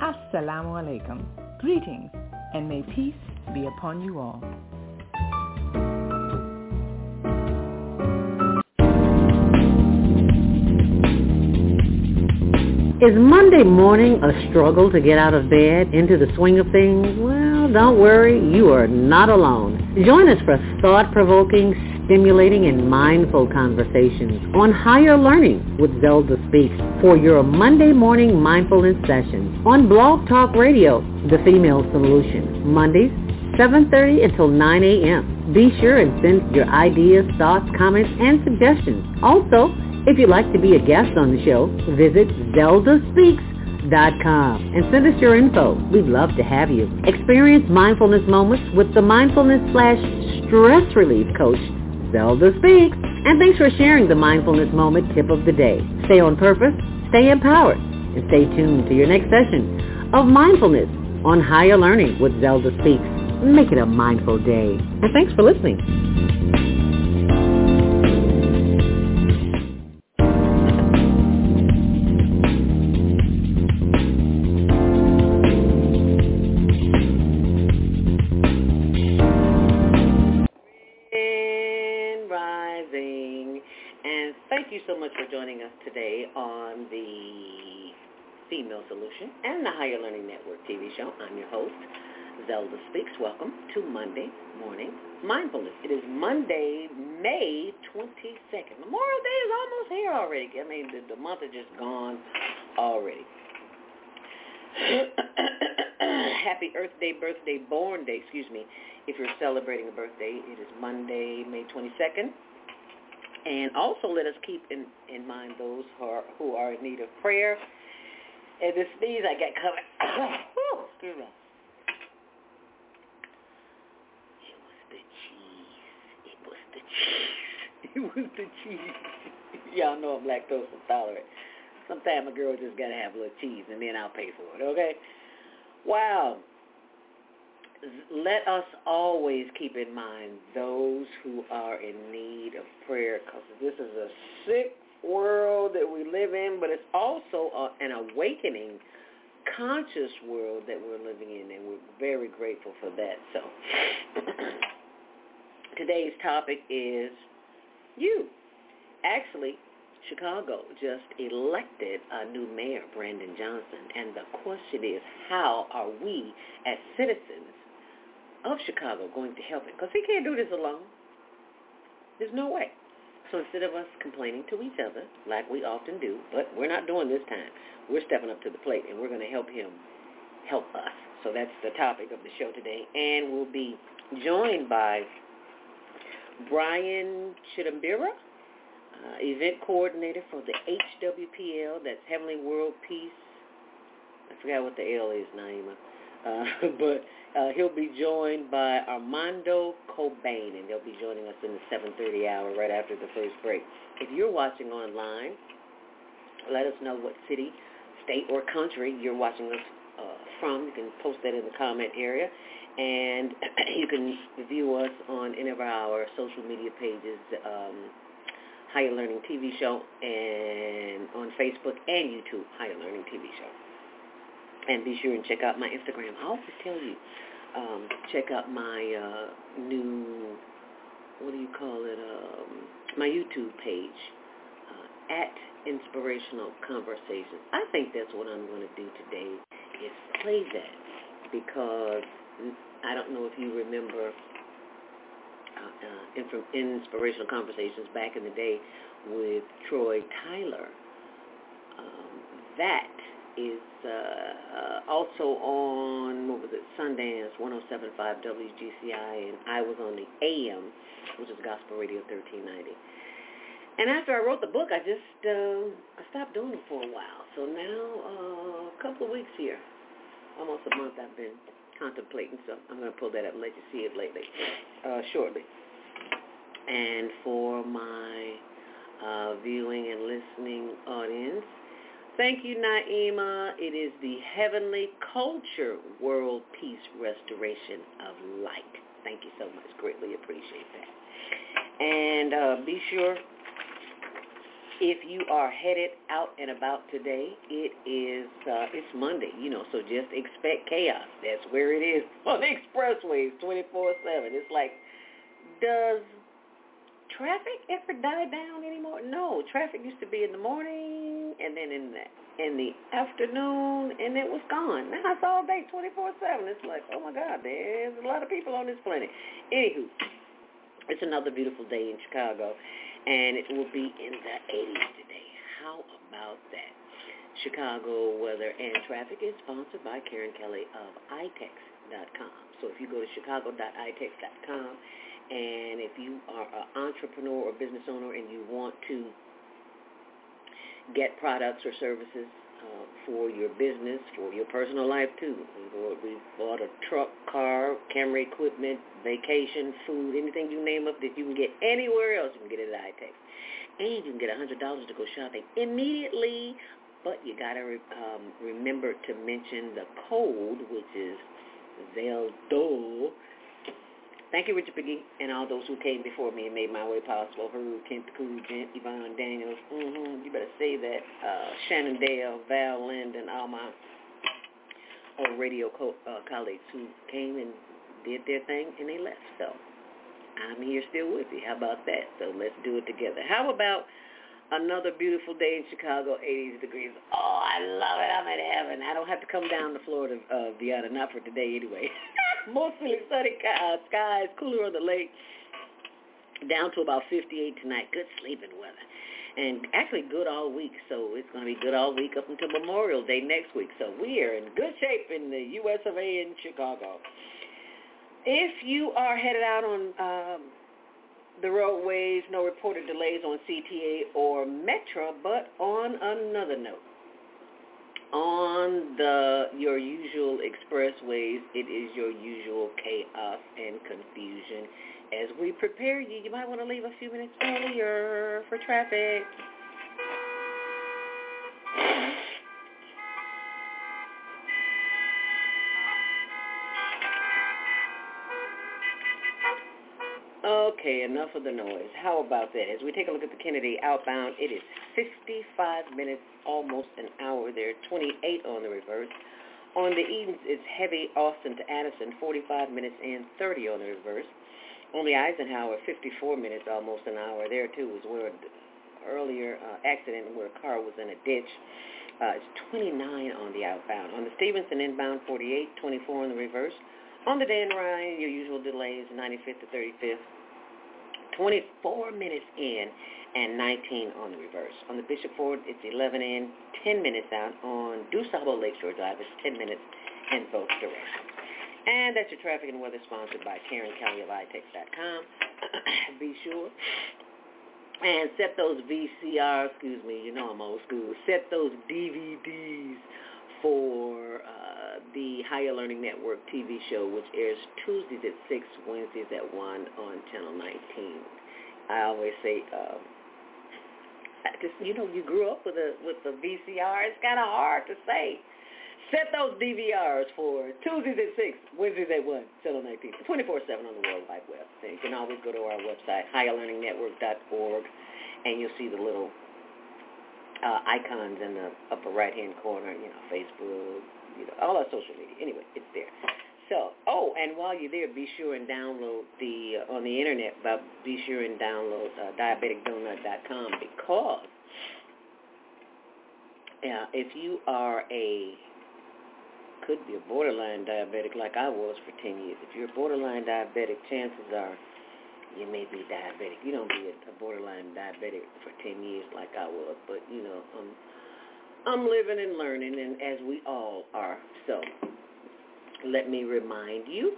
Assalamu alaikum. Greetings, and may peace be upon you all. Is Monday morning a struggle to get out of bed into the swing of things? Well, don't worry, you are not alone. Join us for thought-provoking, stimulating, and mindful conversations on higher learning with Zelda Speaks for your Monday morning mindfulness sessions on Blog Talk Radio, The Female Solution, Mondays, 7.30 until 9 a.m. Be sure and send your ideas, thoughts, comments, and suggestions. Also, if you'd like to be a guest on the show, visit zeldaspeaks.com and send us your info. We'd love to have you. Experience mindfulness moments with the mindfulness slash stress relief coach, Zelda Speaks. And thanks for sharing the mindfulness moment tip of the day. Stay on purpose, stay empowered, and stay tuned to your next session of mindfulness on higher learning with Zelda Speaks. Make it a mindful day. And thanks for listening. Thank you so much for joining us today on the Female Solution and the Higher Learning Network TV show. I'm your host, Zelda Speaks. Welcome to Monday Morning Mindfulness. It is Monday, May 22nd. Memorial Day is almost here already. I mean, the, the month is just gone already. Happy Earth Day, birthday, born day, excuse me, if you're celebrating a birthday. It is Monday, May 22nd. And also let us keep in, in mind those who are, who are in need of prayer. And the sneeze I got. Whew, excuse me. It was the cheese. It was the cheese. It was the cheese. Y'all know I'm lactose intolerant. Sometimes a girl just got to have a little cheese, and then I'll pay for it, okay? Wow let us always keep in mind those who are in need of prayer because this is a sick world that we live in, but it's also a, an awakening, conscious world that we're living in, and we're very grateful for that. So Today's topic is you. Actually, Chicago just elected a new mayor, Brandon Johnson, and the question is, how are we as citizens of Chicago going to help him? Because he can't do this alone. There's no way. So instead of us complaining to each other, like we often do, but we're not doing this time, we're stepping up to the plate and we're going to help him help us. So that's the topic of the show today. And we'll be joined by Brian Chitambira, uh, event coordinator for the HWPL, that's Heavenly World Peace. I forgot what the L is, Naima. Uh, but uh, he'll be joined by Armando Cobain, and they'll be joining us in the 7.30 hour right after the first break. If you're watching online, let us know what city, state, or country you're watching us uh, from. You can post that in the comment area. And you can view us on any of our social media pages, um, Higher Learning TV Show, and on Facebook and YouTube, Higher Learning TV Show. And be sure and check out my Instagram. I always tell you, um, check out my uh, new, what do you call it, um, my YouTube page, uh, at Inspirational Conversations. I think that's what I'm going to do today is play that because I don't know if you remember uh, uh, inspirational conversations back in the day with Troy Tyler. Um, that is uh, uh, also on, what was it, Sundance 107.5 WGCI, and I was on the AM, which is Gospel Radio 1390. And after I wrote the book, I just uh, I stopped doing it for a while. So now, uh, a couple of weeks here, almost a month, I've been contemplating. So I'm going to pull that up and let you see it lately, uh, shortly. And for my uh, viewing and listening audience, thank you, Naima. It is the Heavenly Culture World Peace Restoration of Light. Thank you so much. Greatly appreciate that. And uh, be sure if you are headed out and about today, it is uh, it's Monday, you know, so just expect chaos. That's where it is on the expressways, twenty four seven. It's like, does traffic ever die down anymore? No, traffic used to be in the morning and then in the in the afternoon, and it was gone. Now it's all day, twenty four seven. It's like, oh my God, there's a lot of people on this planet. Anywho, it's another beautiful day in Chicago and it will be in the 80s today. How about that? Chicago weather and traffic is sponsored by Karen Kelly of itex.com. So if you go to chicago.itex.com and if you are an entrepreneur or business owner and you want to get products or services uh, for your business, for your personal life too. We bought a truck, car, camera equipment, vacation, food, anything you name up that you can get anywhere else, you can get it at iTex. And you can get $100 to go shopping immediately, but you got to re- um, remember to mention the code, which is ZELDO, Thank you, Richard Pegue, and all those who came before me and made my way possible. Herb, Kent Cool, Gent, Yvonne Daniels. Mm-hmm. You better say that. Uh, Shannon Dale, Val Lind, and all my old radio co- uh, colleagues who came and did their thing and they left. So I'm here still with you. How about that? So let's do it together. How about another beautiful day in Chicago, 80 degrees. Oh, I love it. I'm in heaven. I don't have to come down to Florida, uh, Viana, not for today anyway. Mostly sunny skies, cooler on the lake, down to about 58 tonight. Good sleeping weather. And actually good all week, so it's going to be good all week up until Memorial Day next week. So we are in good shape in the U.S. of A. in Chicago. If you are headed out on um, the roadways, no reported delays on CTA or Metra, but on another note, on the your usual expressways, it is your usual chaos and confusion. As we prepare you, you might want to leave a few minutes earlier for traffic. Okay, enough of the noise. How about that? As we take a look at the Kennedy outbound, it is 55 minutes, almost an hour there, 28 on the reverse. On the Edens, it's heavy Austin to Addison, 45 minutes and 30 on the reverse. on the Eisenhower, 54 minutes, almost an hour there too, was where earlier uh, accident where a car was in a ditch. Uh, it's 29 on the outbound. On the Stevenson inbound, 48, 24 on the reverse. On the Dan Ryan, your usual delay is 95th to 35th. 24 minutes in and 19 on the reverse. On the Bishop Ford, it's 11 in, 10 minutes out. On DuSable Lakeshore Drive, it's 10 minutes in both directions. And that's your traffic and weather sponsored by Karen Kelly of iTex.com. Be sure and set those VCR, excuse me, you know I'm old school, set those DVDs for uh, the Higher Learning Network TV show, which airs Tuesdays at 6, Wednesdays at 1 on Channel 19. I always say, um, just, you know, you grew up with a with the VCR. It's kind of hard to say. Set those DVRs for Tuesdays at 6, Wednesdays at 1, Channel 19, 24-7 on the World Wide Web. So you can always go to our website, higherlearningnetwork.org, and you'll see the little uh, icons in the upper right-hand corner, you know, Facebook, you know, all our social media. Anyway, it's there. So, oh, and while you're there, be sure and download the, uh, on the internet, but be sure and download uh, diabeticdonut.com because uh, if you are a could be a borderline diabetic like I was for 10 years. If you're a borderline diabetic, chances are you may be diabetic. You don't be a, borderline diabetic for 10 years like I was, but you know, I'm I'm living and learning, and as we all are. So let me remind you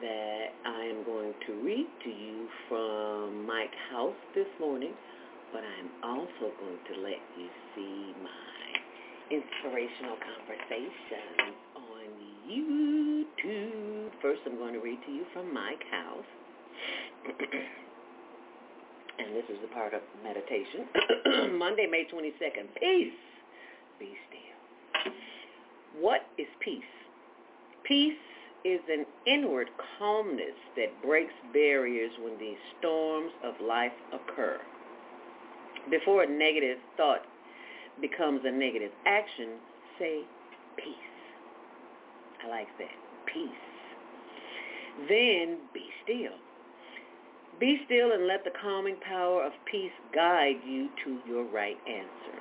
that I am going to read to you from Mike House this morning, but I'm also going to let you see my inspirational conversations on YouTube. First, I'm going to read to you from Mike House. and this is the part of meditation. Monday, May 22nd. Peace. Be still. What is peace? Peace is an inward calmness that breaks barriers when these storms of life occur. Before a negative thought becomes a negative action, say peace. I like that. Peace. Then be still. Be still and let the calming power of peace guide you to your right answer.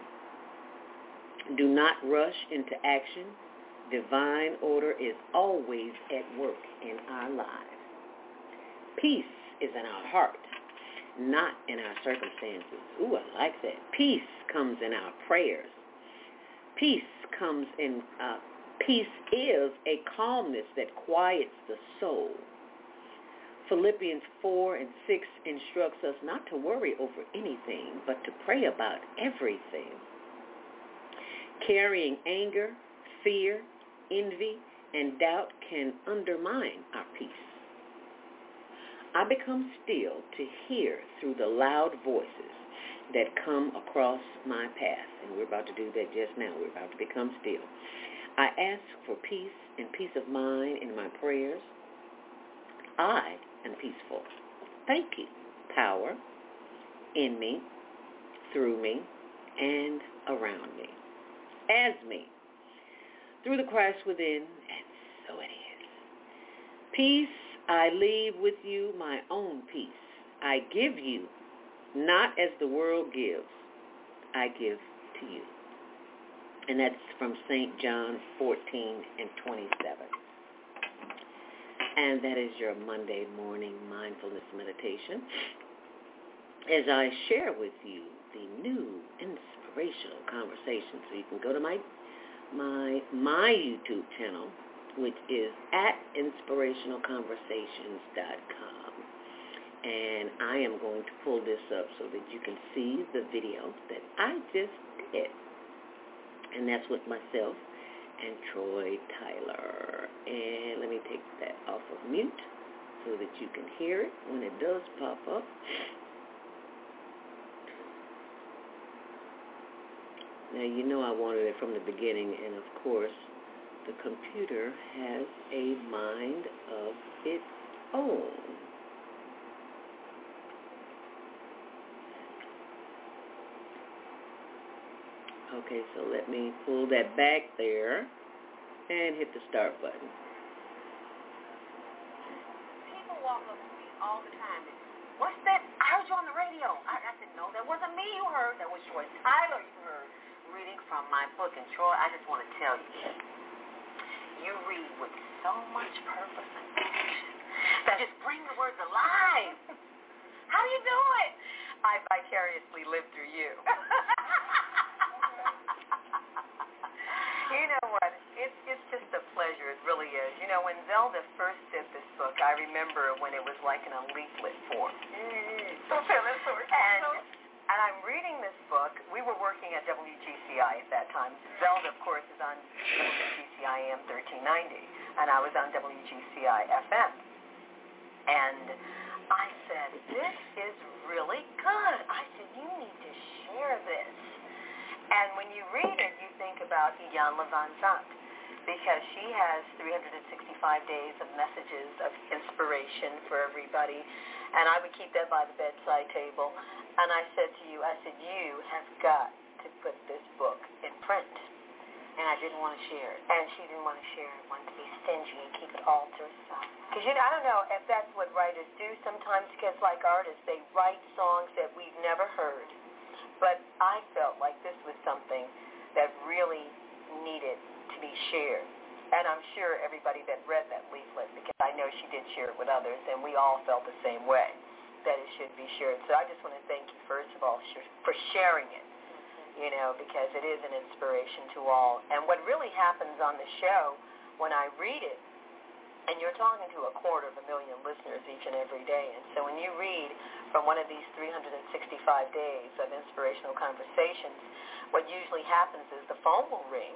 Do not rush into action. Divine order is always at work in our lives. Peace is in our heart, not in our circumstances. Ooh, I like that. Peace comes in our prayers. Peace comes in, uh, peace is a calmness that quiets the soul. Philippians 4 and 6 instructs us not to worry over anything, but to pray about everything. Carrying anger, fear, envy, and doubt can undermine our peace. I become still to hear through the loud voices that come across my path. And we're about to do that just now. We're about to become still. I ask for peace and peace of mind in my prayers. I am peaceful. Thank you. Power in me, through me, and around me. As me. Through the Christ within, and so it is. Peace, I leave with you my own peace. I give you not as the world gives, I give to you. And that's from St. John 14 and 27. And that is your Monday morning mindfulness meditation. As I share with you the new inspirational conversation. So you can go to my my my YouTube channel, which is at inspirationalconversations.com and I am going to pull this up so that you can see the video that I just did. And that's with myself and Troy Tyler. And let me take that off of mute so that you can hear it when it does pop up. Now you know I wanted it from the beginning and of course the computer has a mind of its own. Okay, so let me pull that back there and hit the start button. People walk up to me all the time. What's that? I heard you on the radio. I, I said, no, that wasn't me you heard. That was Troy Tyler you heard reading from my book. And Troy, I just want to tell you, you read with so much purpose and passion that just bring the words alive. How do you do it? I vicariously live through you. you know what? It's it's just a pleasure. It really is. You know, when Zelda first did this book, I remember when it was like in a leaflet form. Mm-hmm. So and and I'm reading this book. We were working at WGCI at that time. Zelda, of course, is on WGCI AM 1390, and I was on WGCI FM. And I said, this is really good. I said, you need to share this. And when you read it, you think about Iyanla Vanzant because she has 365 days of messages of inspiration for everybody. And I would keep that by the bedside table. And I said to you, I said, you have got to put this book in print. And I didn't want to share it. And she didn't want to share it, wanted to be stingy and keep it all to herself. Because you know, I don't know if that's what writers do sometimes, because like artists, they write songs that we've never heard. But I felt like this was something that really needed to be shared. And I'm sure everybody that read that leaflet, because I know she did share it with others, and we all felt the same way, that it should be shared. So I just want to thank you, first of all, for sharing it you know, because it is an inspiration to all. And what really happens on the show when I read it, and you're talking to a quarter of a million listeners each and every day, and so when you read from one of these 365 days of inspirational conversations, what usually happens is the phone will ring,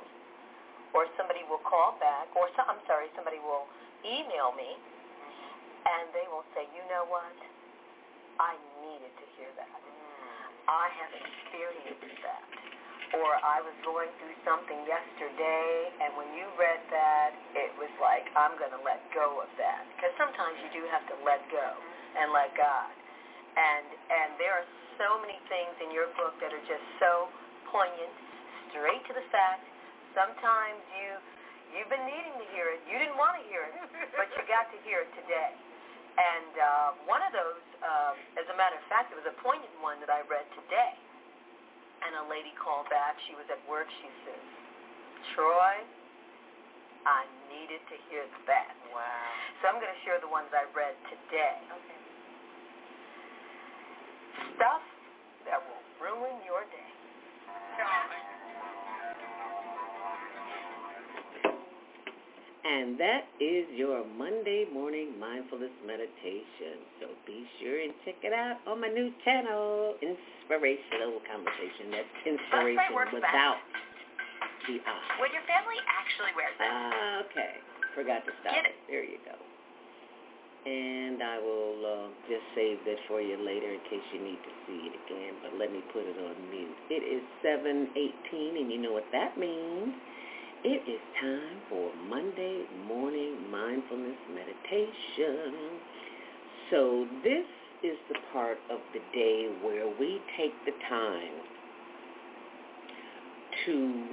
or somebody will call back, or some, I'm sorry, somebody will email me, and they will say, you know what, I needed to hear that I have experienced that. Or I was going through something yesterday, and when you read that, it was like, I'm going to let go of that. Because sometimes you do have to let go and let God. And, and there are so many things in your book that are just so poignant, straight to the fact. Sometimes you, you've been needing to hear it. You didn't want to hear it, but you got to hear it today. And uh, one of those, uh, as a matter of fact, it was a poignant one that I read today. And a lady called back. She was at work. She says, Troy, I needed to hear that. Wow. So I'm going to share the ones I read today. Okay. Stuff that will ruin your day. And that is your Monday morning mindfulness meditation. So be sure and check it out on my new channel, Inspirational Conversation. That's inspiration without the I. Would your family actually wear this? Ah, okay. Forgot to stop it. There you go. And I will uh, just save that for you later in case you need to see it again. But let me put it on mute. It is 7.18, and you know what that means. It is time for Monday morning mindfulness meditation. So this is the part of the day where we take the time to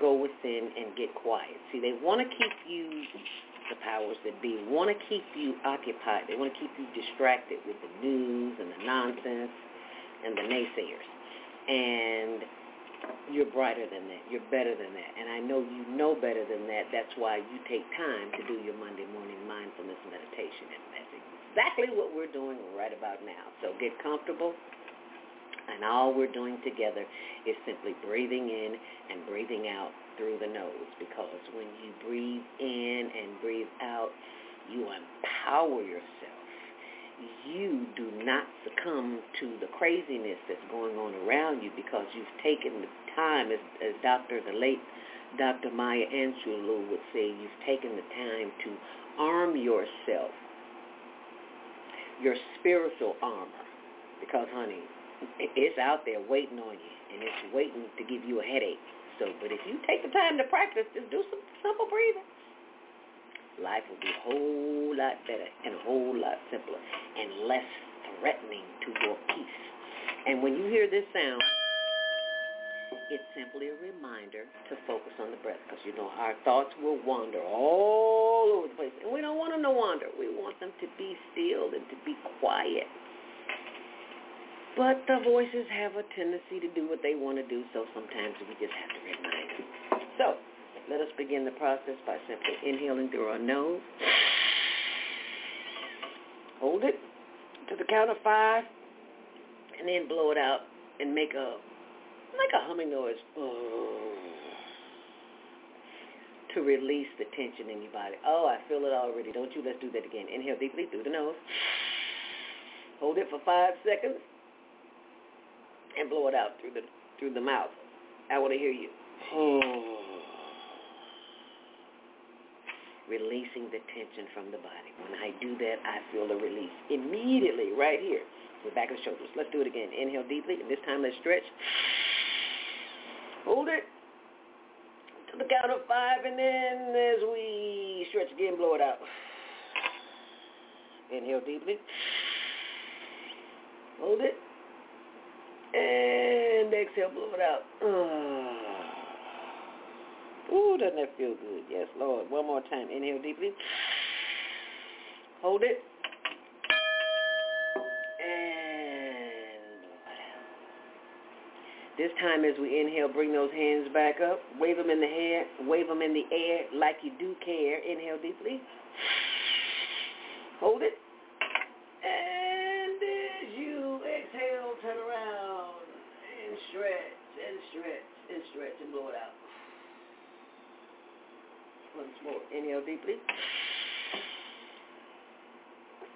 go within and get quiet. See, they want to keep you, the powers that be, want to keep you occupied. They want to keep you distracted with the news and the nonsense and the naysayers. And you're brighter than that. You're better than that. And I know you know better than that. That's why you take time to do your Monday morning mindfulness meditation. And that's exactly what we're doing right about now. So get comfortable. And all we're doing together is simply breathing in and breathing out through the nose because when you breathe in and breathe out, you empower yourself you do not succumb to the craziness that's going on around you because you've taken the time, as, as Dr. the late Dr. Maya Angelou would say, you've taken the time to arm yourself, your spiritual armor, because, honey, it's out there waiting on you, and it's waiting to give you a headache. So, but if you take the time to practice, just do some simple breathing life will be a whole lot better and a whole lot simpler and less threatening to your peace. And when you hear this sound, it's simply a reminder to focus on the breath because, you know, our thoughts will wander all over the place. And we don't want them to wander. We want them to be still and to be quiet. But the voices have a tendency to do what they want to do, so sometimes we just have to remind them. So let us begin the process by simply inhaling through our nose. Hold it to the count of five, and then blow it out and make a like a humming noise to release the tension in your body. Oh, I feel it already. Don't you? Let's do that again. Inhale deeply through the nose. Hold it for five seconds and blow it out through the through the mouth. I want to hear you. Releasing the tension from the body. When I do that, I feel the release immediately right here. With back of the shoulders. Let's do it again. Inhale deeply. And this time let's stretch. Hold it to the count of five, and then as we stretch again, blow it out. Inhale deeply. Hold it. And exhale, blow it out. Ah. Ooh, doesn't that feel good? Yes, Lord. One more time. Inhale deeply. Hold it. And this time as we inhale, bring those hands back up. Wave them in the air. Wave them in the air like you do care. Inhale deeply. Hold it. And as you exhale, turn around and stretch and stretch and stretch and blow it out. Once more. Inhale deeply.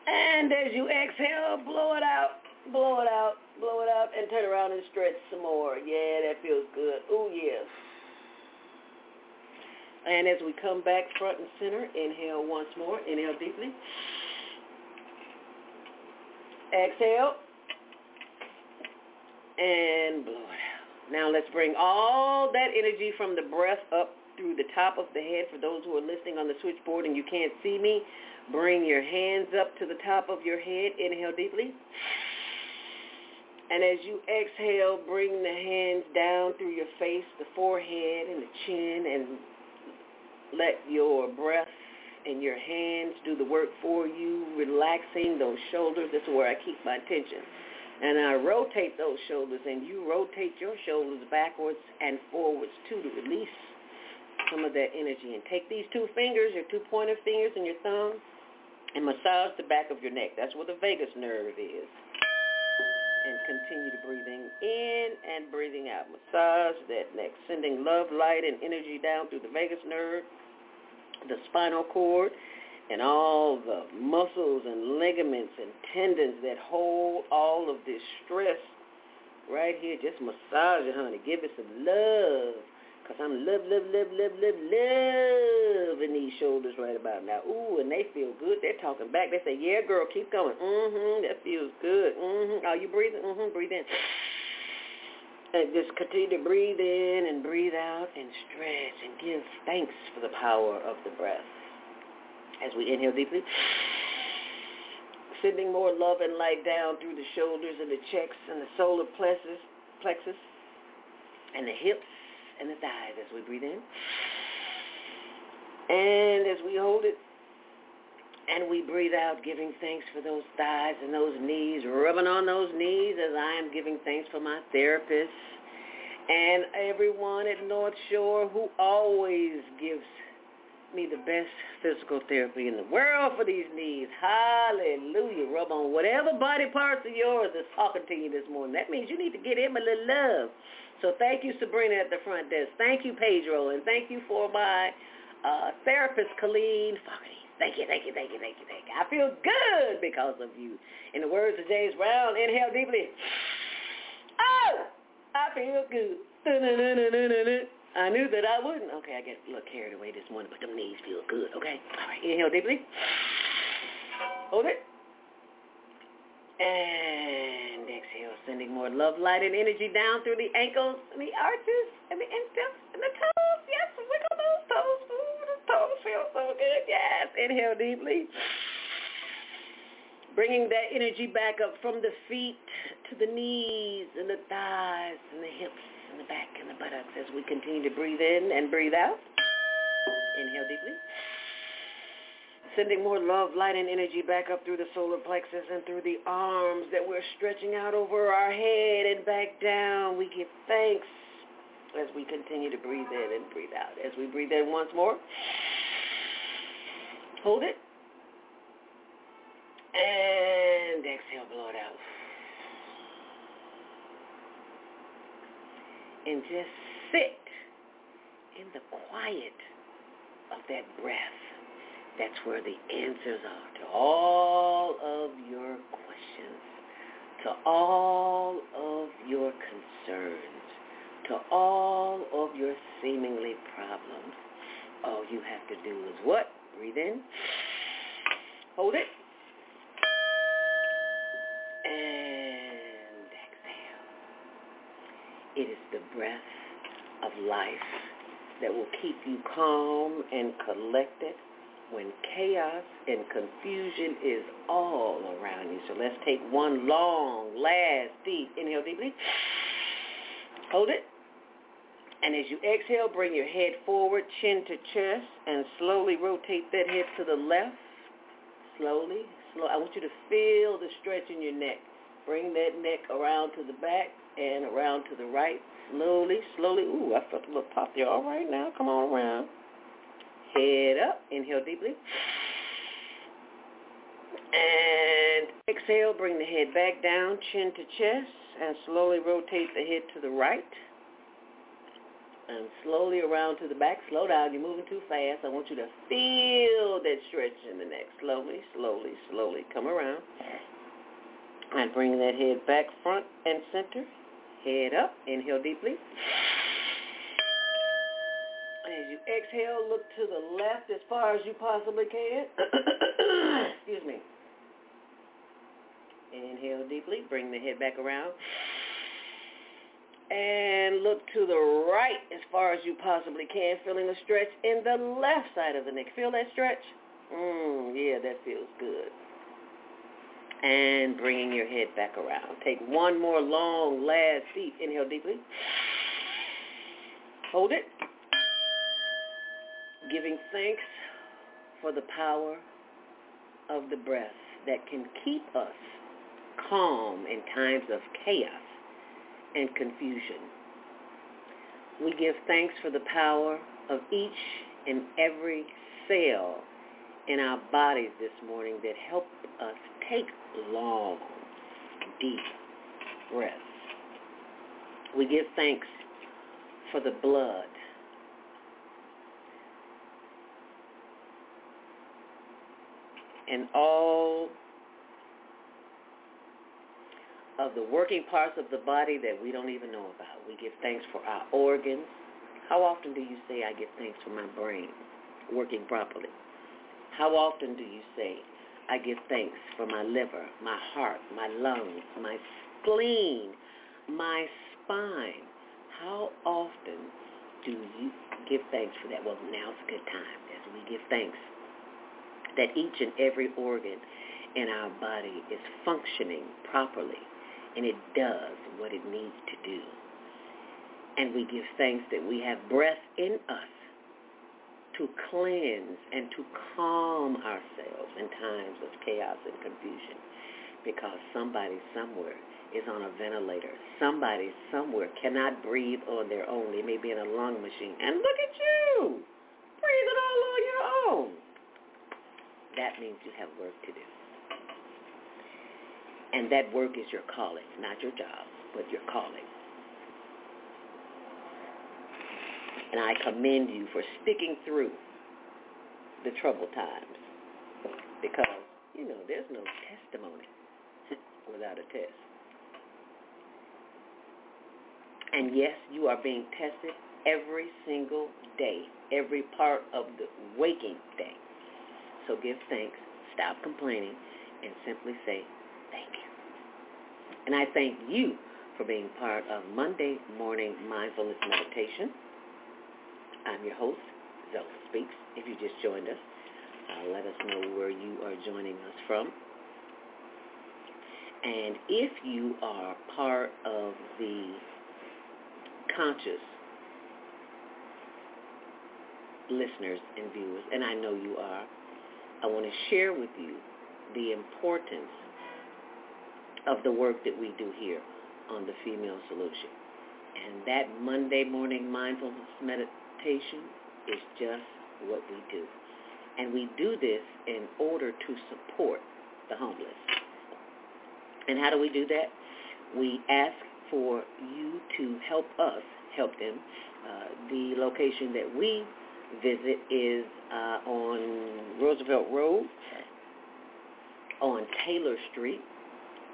And as you exhale, blow it out blow it out, blow it out, and turn around and stretch some more. Yeah, that feels good. Oh, yeah. And as we come back front and center, inhale once more. Inhale deeply. Exhale. And blow it out. Now let's bring all that energy from the breath up through the top of the head. For those who are listening on the switchboard and you can't see me, bring your hands up to the top of your head. Inhale deeply. And as you exhale, bring the hands down through your face, the forehead, and the chin, and let your breath and your hands do the work for you, relaxing those shoulders. This is where I keep my attention. And I rotate those shoulders, and you rotate your shoulders backwards and forwards too to release some of that energy. And take these two fingers, your two pointer fingers and your thumb, and massage the back of your neck. That's where the vagus nerve is and continue to breathing in and breathing out. Massage that neck, sending love, light, and energy down through the vagus nerve, the spinal cord, and all the muscles and ligaments and tendons that hold all of this stress right here. Just massage it, honey. Give it some love because I'm love, love, love, love, love, loving these shoulders right about now. Ooh, and they feel good. They're talking back. They say, yeah, girl, keep going. Mm-hmm, that feels good. Mm-hmm. Are you breathing? Mm-hmm, breathe in. And just continue to breathe in and breathe out and stretch and give thanks for the power of the breath. As we inhale deeply, sending more love and light down through the shoulders and the checks and the solar plexus, plexus and the hips and the thighs as we breathe in. And as we hold it, and we breathe out, giving thanks for those thighs and those knees, rubbing on those knees as I am giving thanks for my therapist and everyone at North Shore who always gives me the best physical therapy in the world for these knees. Hallelujah. Rub on whatever body parts of yours is talking to you this morning. That means you need to get him a little love. So thank you, Sabrina, at the front desk. Thank you, Pedro. And thank you for my uh, therapist, Colleen Fogarty. Thank you, thank you, thank you, thank you, thank you. I feel good because of you. In the words of James Brown, inhale deeply. Oh, I feel good. I knew that I wouldn't. Okay, I get a little carried away this morning, but them knees feel good, okay? All right, inhale deeply. Hold it. And sending more love, light, and energy down through the ankles and the arches and the insteps and the toes. Yes, wiggle those toes. Ooh, the toes feel so good. Yes, inhale deeply. Bringing that energy back up from the feet to the knees and the thighs and the hips and and the back and the buttocks as we continue to breathe in and breathe out. Inhale deeply. Sending more love, light, and energy back up through the solar plexus and through the arms that we're stretching out over our head and back down. We give thanks as we continue to breathe in and breathe out. As we breathe in once more, hold it. And exhale, blow it out. And just sit in the quiet of that breath. That's where the answers are to all of your questions, to all of your concerns, to all of your seemingly problems. All you have to do is what? Breathe in. Hold it. And exhale. It is the breath of life that will keep you calm and collected when chaos and confusion is all around you. So let's take one long, last deep inhale deeply. Hold it. And as you exhale, bring your head forward, chin to chest, and slowly rotate that head to the left. Slowly, slow. I want you to feel the stretch in your neck. Bring that neck around to the back and around to the right. Slowly, slowly. Ooh, I felt a little pop there. All right now, come on around. Head up. Inhale deeply. And exhale, bring the head back down, chin to chest, and slowly rotate the head to the right. And slowly around to the back. Slow down. You're moving too fast. I want you to feel that stretch in the neck. Slowly, slowly, slowly. Come around. And bring that head back front and center. Head up. Inhale deeply. You exhale, look to the left as far as you possibly can. Excuse me. Inhale deeply. Bring the head back around. And look to the right as far as you possibly can, feeling a stretch in the left side of the neck. Feel that stretch? Mmm, yeah, that feels good. And bringing your head back around. Take one more long, last deep inhale deeply. Hold it. Giving thanks for the power of the breath that can keep us calm in times of chaos and confusion. We give thanks for the power of each and every cell in our bodies this morning that help us take long, deep breaths. We give thanks for the blood and all of the working parts of the body that we don't even know about. We give thanks for our organs. How often do you say, I give thanks for my brain working properly? How often do you say, I give thanks for my liver, my heart, my lungs, my spleen, my spine? How often do you give thanks for that? Well, now's a good time as we give thanks that each and every organ in our body is functioning properly and it does what it needs to do. And we give thanks that we have breath in us to cleanse and to calm ourselves in times of chaos and confusion because somebody somewhere is on a ventilator. Somebody somewhere cannot breathe on their own. They may be in a lung machine. And look at you, breathing all on your own. That means you have work to do. And that work is your calling, not your job, but your calling. And I commend you for sticking through the troubled times because, you know, there's no testimony without a test. And yes, you are being tested every single day, every part of the waking day. So give thanks, stop complaining, and simply say, thank you. And I thank you for being part of Monday Morning Mindfulness Meditation. I'm your host, Zelda Speaks. If you just joined us, uh, let us know where you are joining us from. And if you are part of the conscious listeners and viewers, and I know you are, I want to share with you the importance of the work that we do here on the Female Solution. And that Monday morning mindfulness meditation is just what we do. And we do this in order to support the homeless. And how do we do that? We ask for you to help us help them. Uh, the location that we visit is uh, on Roosevelt Road, on Taylor Street.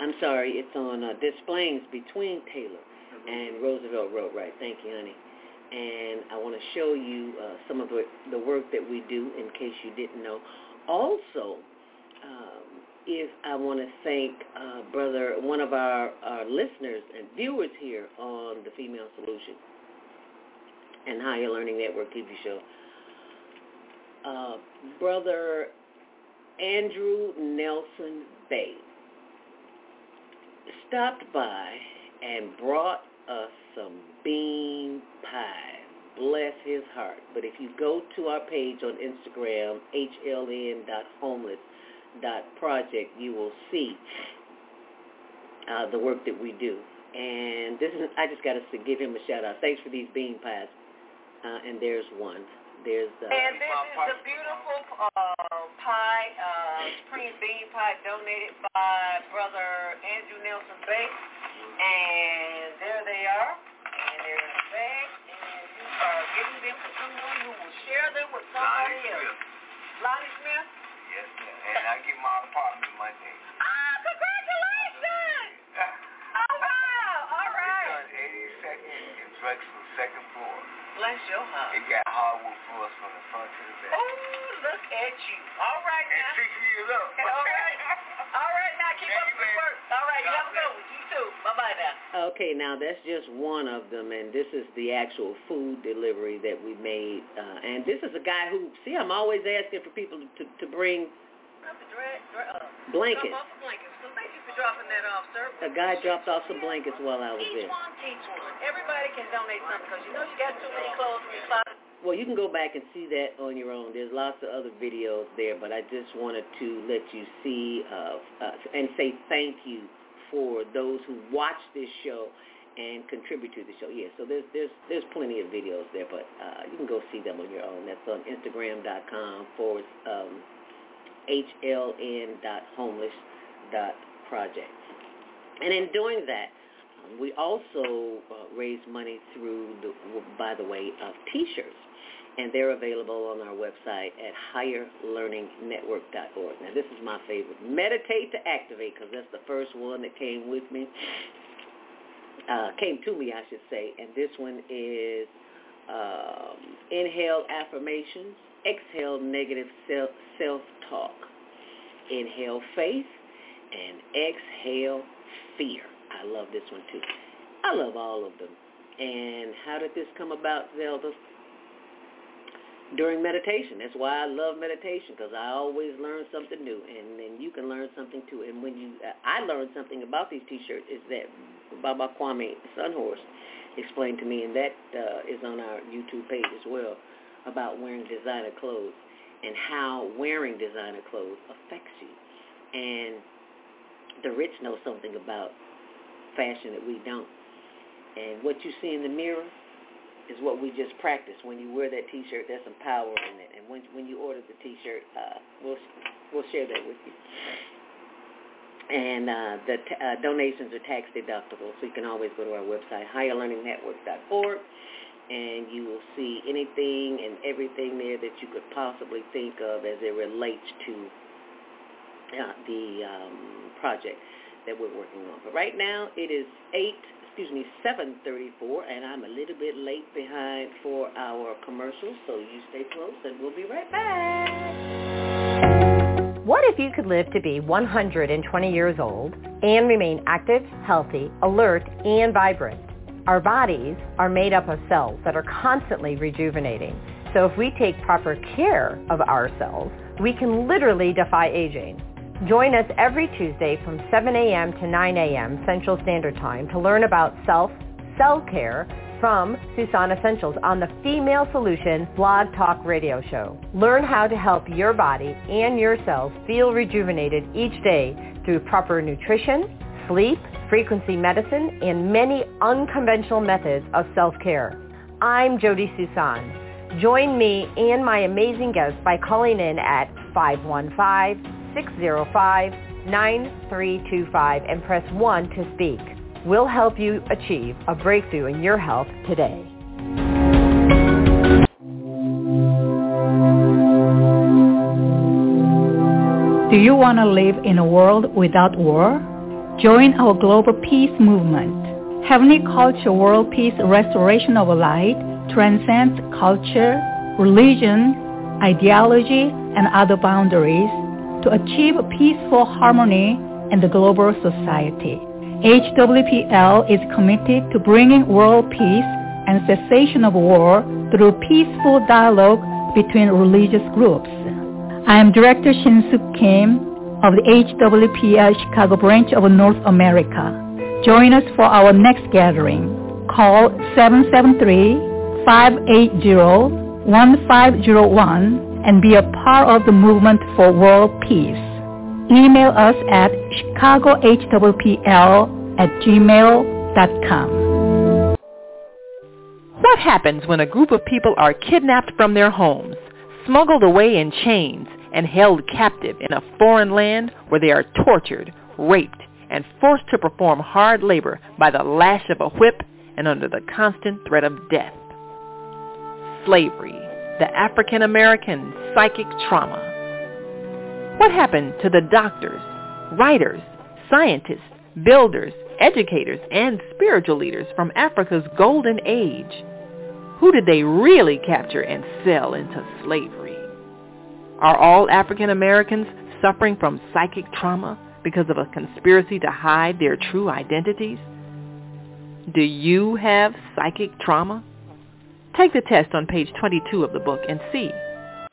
I'm sorry, it's on uh, Des Plaines between Taylor and Roosevelt Road, right? Thank you, honey. And I want to show you uh, some of the, the work that we do in case you didn't know. Also, um, if I want to thank uh, brother, one of our, our listeners and viewers here on the Female Solution and Higher Learning Network TV show, uh, brother Andrew Nelson Bay stopped by and brought us some bean pie. Bless his heart. But if you go to our page on Instagram, hln.homeless.project, you will see uh, the work that we do. And this is, I just got to give him a shout out. Thanks for these bean pies. Uh, and there's one. There's uh, and this is the beautiful uh, pie, uh, spring bean pie donated by Brother Andrew Nelson Bay. And there they are. And they're in a bag. And you are giving them to someone who will share them with somebody Lonnie else. Smith. Lonnie Smith? Yes, ma'am. And I get my apartment Monday. Ah, congratulations! Oh, wow. All It's on 82nd and Drexel, second floor. Bless your heart. It got hardwood floors from the front to the back. Oh, look at you. All right now. And now. six years up. All right. All right, now keep Thank up you, the baby. work. All right, you have a good one. You too. Bye-bye now. Okay, now that's just one of them, and this is the actual food delivery that we made. Uh, and this is a guy who, see, I'm always asking for people to, to bring Drop dra- dra- uh, blankets. Dropping that off, sir. A guy dropped off some blankets while I was Each there. one, each one. Everybody can donate something because you know you got too many clothes in your closet. Well, you can go back and see that on your own. There's lots of other videos there, but I just wanted to let you see uh, uh, and say thank you for those who watch this show and contribute to the show. Yeah, so there's there's there's plenty of videos there, but uh, you can go see them on your own. That's on Instagram.com forward um, hln.homeless.project. And in doing that, we also uh, raise money through, the, by the way, of T-shirts. And they're available on our website at higherlearningnetwork.org. Now, this is my favorite. Meditate to activate, because that's the first one that came with me, uh, came to me, I should say. And this one is um, inhale affirmations, exhale negative self, self-talk, inhale faith, and exhale fear. I love this one too. I love all of them. And how did this come about, Zelda? During meditation. That's why I love meditation because I always learn something new, and then you can learn something too. And when you, I learned something about these T-shirts is that Baba Kwame Sunhorse explained to me, and that uh, is on our YouTube page as well, about wearing designer clothes and how wearing designer clothes affects you. And the rich know something about fashion that we don't. And what you see in the mirror is what we just practice. When you wear that T-shirt, there's some power in it. And when when you order the T-shirt, uh, we'll we'll share that with you. And uh, the t- uh, donations are tax deductible, so you can always go to our website, higherlearningnetwork.org, and you will see anything and everything there that you could possibly think of as it relates to uh, the um, project that we're working on. But right now it is 8, excuse me, 7.34, and I'm a little bit late behind for our commercials, so you stay close, and we'll be right back. What if you could live to be 120 years old and remain active, healthy, alert, and vibrant? Our bodies are made up of cells that are constantly rejuvenating. So if we take proper care of ourselves, we can literally defy aging. Join us every Tuesday from 7 a.m. to 9 a.m. Central Standard Time to learn about self, cell care, from Susan Essentials on the Female Solution Blog Talk Radio Show. Learn how to help your body and your cells feel rejuvenated each day through proper nutrition, sleep, frequency medicine, and many unconventional methods of self-care. I'm Jody Susan. Join me and my amazing guests by calling in at 515-605-9325 and press 1 to speak. We'll help you achieve a breakthrough in your health today. Do you want to live in a world without war? Join our global peace movement. Heavenly Culture World Peace Restoration of Light transcends culture, religion, ideology, and other boundaries to achieve peaceful harmony in the global society. HWPL is committed to bringing world peace and cessation of war through peaceful dialogue between religious groups. I am Director Shin-Suk Kim of the HWPL Chicago branch of North America. Join us for our next gathering. Call 773-580-1501 and be a part of the movement for world peace. Email us at chicagohwpl at gmail.com. What happens when a group of people are kidnapped from their homes, smuggled away in chains, and held captive in a foreign land where they are tortured, raped, and forced to perform hard labor by the lash of a whip and under the constant threat of death? Slavery, the African American psychic trauma. What happened to the doctors, writers, scientists, builders, educators, and spiritual leaders from Africa's golden age? Who did they really capture and sell into slavery? Are all African Americans suffering from psychic trauma because of a conspiracy to hide their true identities? Do you have psychic trauma? Take the test on page 22 of the book and see.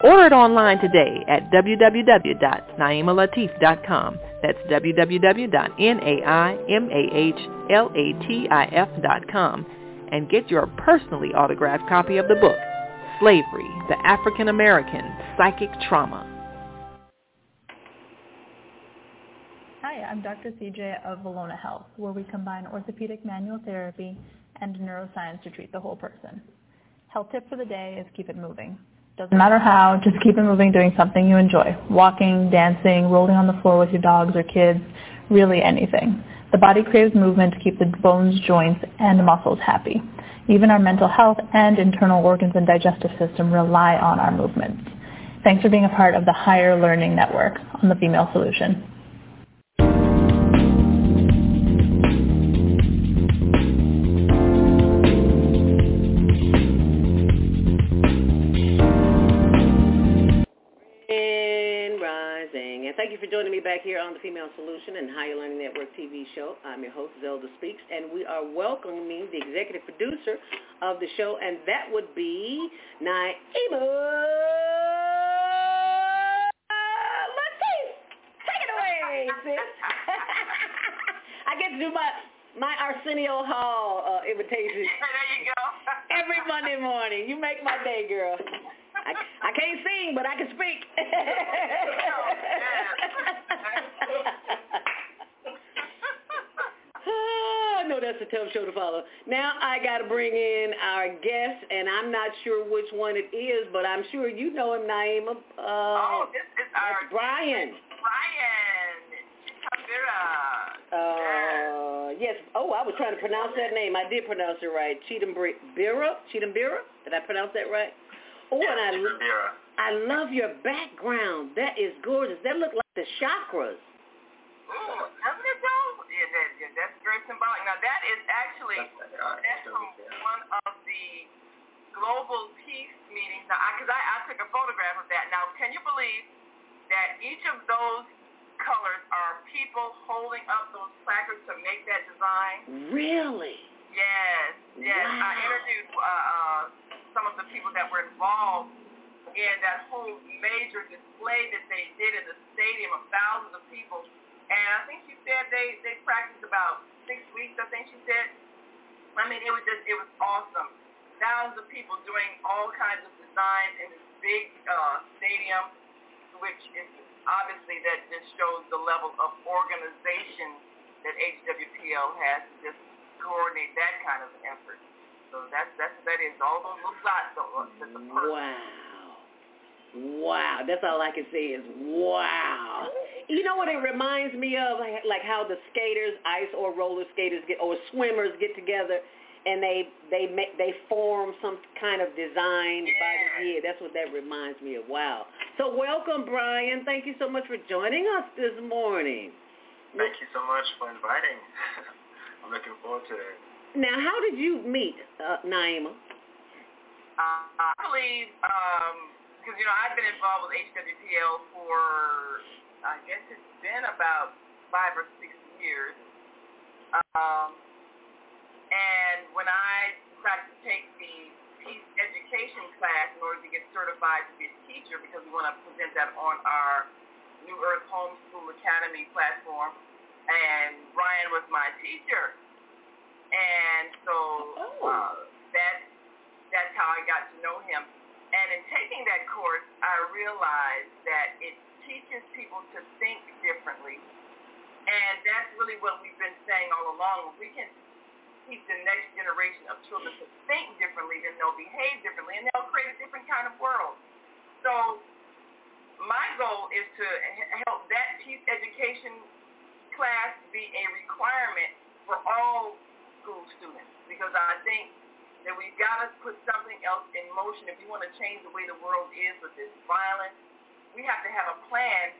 Order it online today at www.naimalatif.com. That's www.naimalatif.com and get your personally autographed copy of the book, Slavery, the African American Psychic Trauma. Hi, I'm Dr. CJ of Valona Health, where we combine orthopedic manual therapy and neuroscience to treat the whole person. Health tip for the day is keep it moving. Doesn't matter how, just keep it moving doing something you enjoy. Walking, dancing, rolling on the floor with your dogs or kids, really anything. The body craves movement to keep the bones, joints, and muscles happy. Even our mental health and internal organs and digestive system rely on our movements. Thanks for being a part of the Higher Learning Network on the Female Solution. Joining me back here on the Female Solution and Higher Learning Network TV show. I'm your host, Zelda Speaks, and we are welcoming the executive producer of the show, and that would be Naima Latif. Take it away, sis. I get to do my my Arsenio Hall uh, invitation. there you go. Every Monday morning. You make my day, girl. I, I can't sing, but I can speak. oh, I that's a tough show to follow. Now I got to bring in our guest, and I'm not sure which one it is, but I'm sure you know him, Naima. Uh, oh, this is our Brian. Brian Chitambira. Uh, yes. Oh, I was trying to pronounce that name. I did pronounce it right. Chitambira. Chitambira. Did I pronounce that right? Oh, and I, I love your background. That is gorgeous. That look like the chakras. Ooh, doesn't it though? Yeah, that, yeah, that's very symbolic. Now that is actually that's from one of the global peace meetings. Now, because I, I, I took a photograph of that. Now, can you believe that each of those colors are people holding up those placards to make that design? Really? Yes. Yes. Wow. I interviewed. Uh, uh, some of the people that were involved in that whole major display that they did in the stadium of thousands of people. And I think she said they, they practiced about six weeks, I think she said. I mean, it was just, it was awesome. Thousands of people doing all kinds of designs in this big uh, stadium, which is obviously that just shows the level of organization that HWPL has to just coordinate that kind of effort. So that's that's that is all those little dots. That's a wow. Wow, that's all I can say is wow. You know what it reminds me of? Like, how the skaters, ice or roller skaters get, or swimmers get together, and they they make they form some kind of design yeah. by the year. That's what that reminds me of. Wow. So welcome, Brian. Thank you so much for joining us this morning. Thank you so much for inviting. I'm looking forward to it. Now, how did you meet uh, Naima? Uh, I believe. Um, because you know I've been involved with HWPL for I guess it's been about five or six years. Um, and when I decided to take the peace education class in order to get certified to be a teacher, because we want to present that on our New Earth Homeschool Academy platform, and Brian was my teacher, and so oh. uh, that that's how I got to know him. And in taking that course, I realized that it teaches people to think differently. And that's really what we've been saying all along. If we can teach the next generation of children to think differently, then they'll behave differently, and they'll create a different kind of world. So my goal is to help that peace education class be a requirement for all school students because I think that we've got to put something else in motion if we want to change the way the world is with this violence. We have to have a plan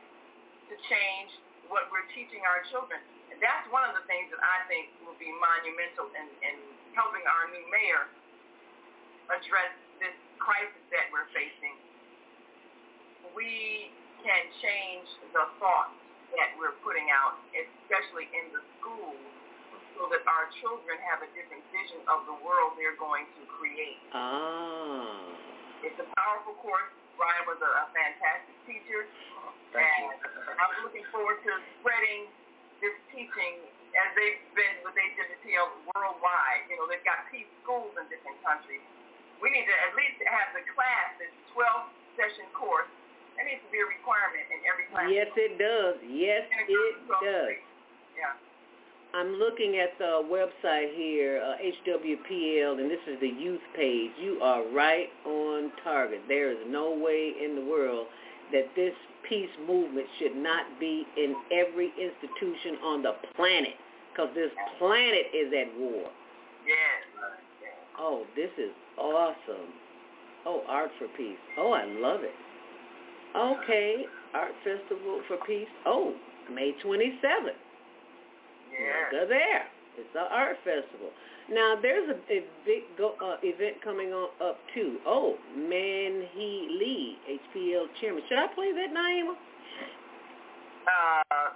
to change what we're teaching our children. And that's one of the things that I think will be monumental in, in helping our new mayor address this crisis that we're facing. We can change the thoughts that we're putting out, especially in the schools, so that our children have a different vision of the world they're going to create. Ah. It's a powerful course. Brian was a, a fantastic teacher. Thank and you. I'm looking forward to spreading this teaching as they've been with HWPL worldwide. You know, they've got peace schools in different countries. We need to at least have the class, this 12-session course, that needs to be a requirement in every class. Yes, it does. Yes, it does. I'm looking at the website here, uh, HWPL, and this is the youth page. You are right on target. There is no way in the world that this peace movement should not be in every institution on the planet because this planet is at war. Yes. Oh, this is awesome. Oh, Art for Peace. Oh, I love it. Okay, Art Festival for Peace. Oh, May 27th. Yeah. Go there. It's the art festival. Now there's a, a big go, uh, event coming on up too. Oh, Man-hee Lee, HPL chairman. Should I play that, name? Uh,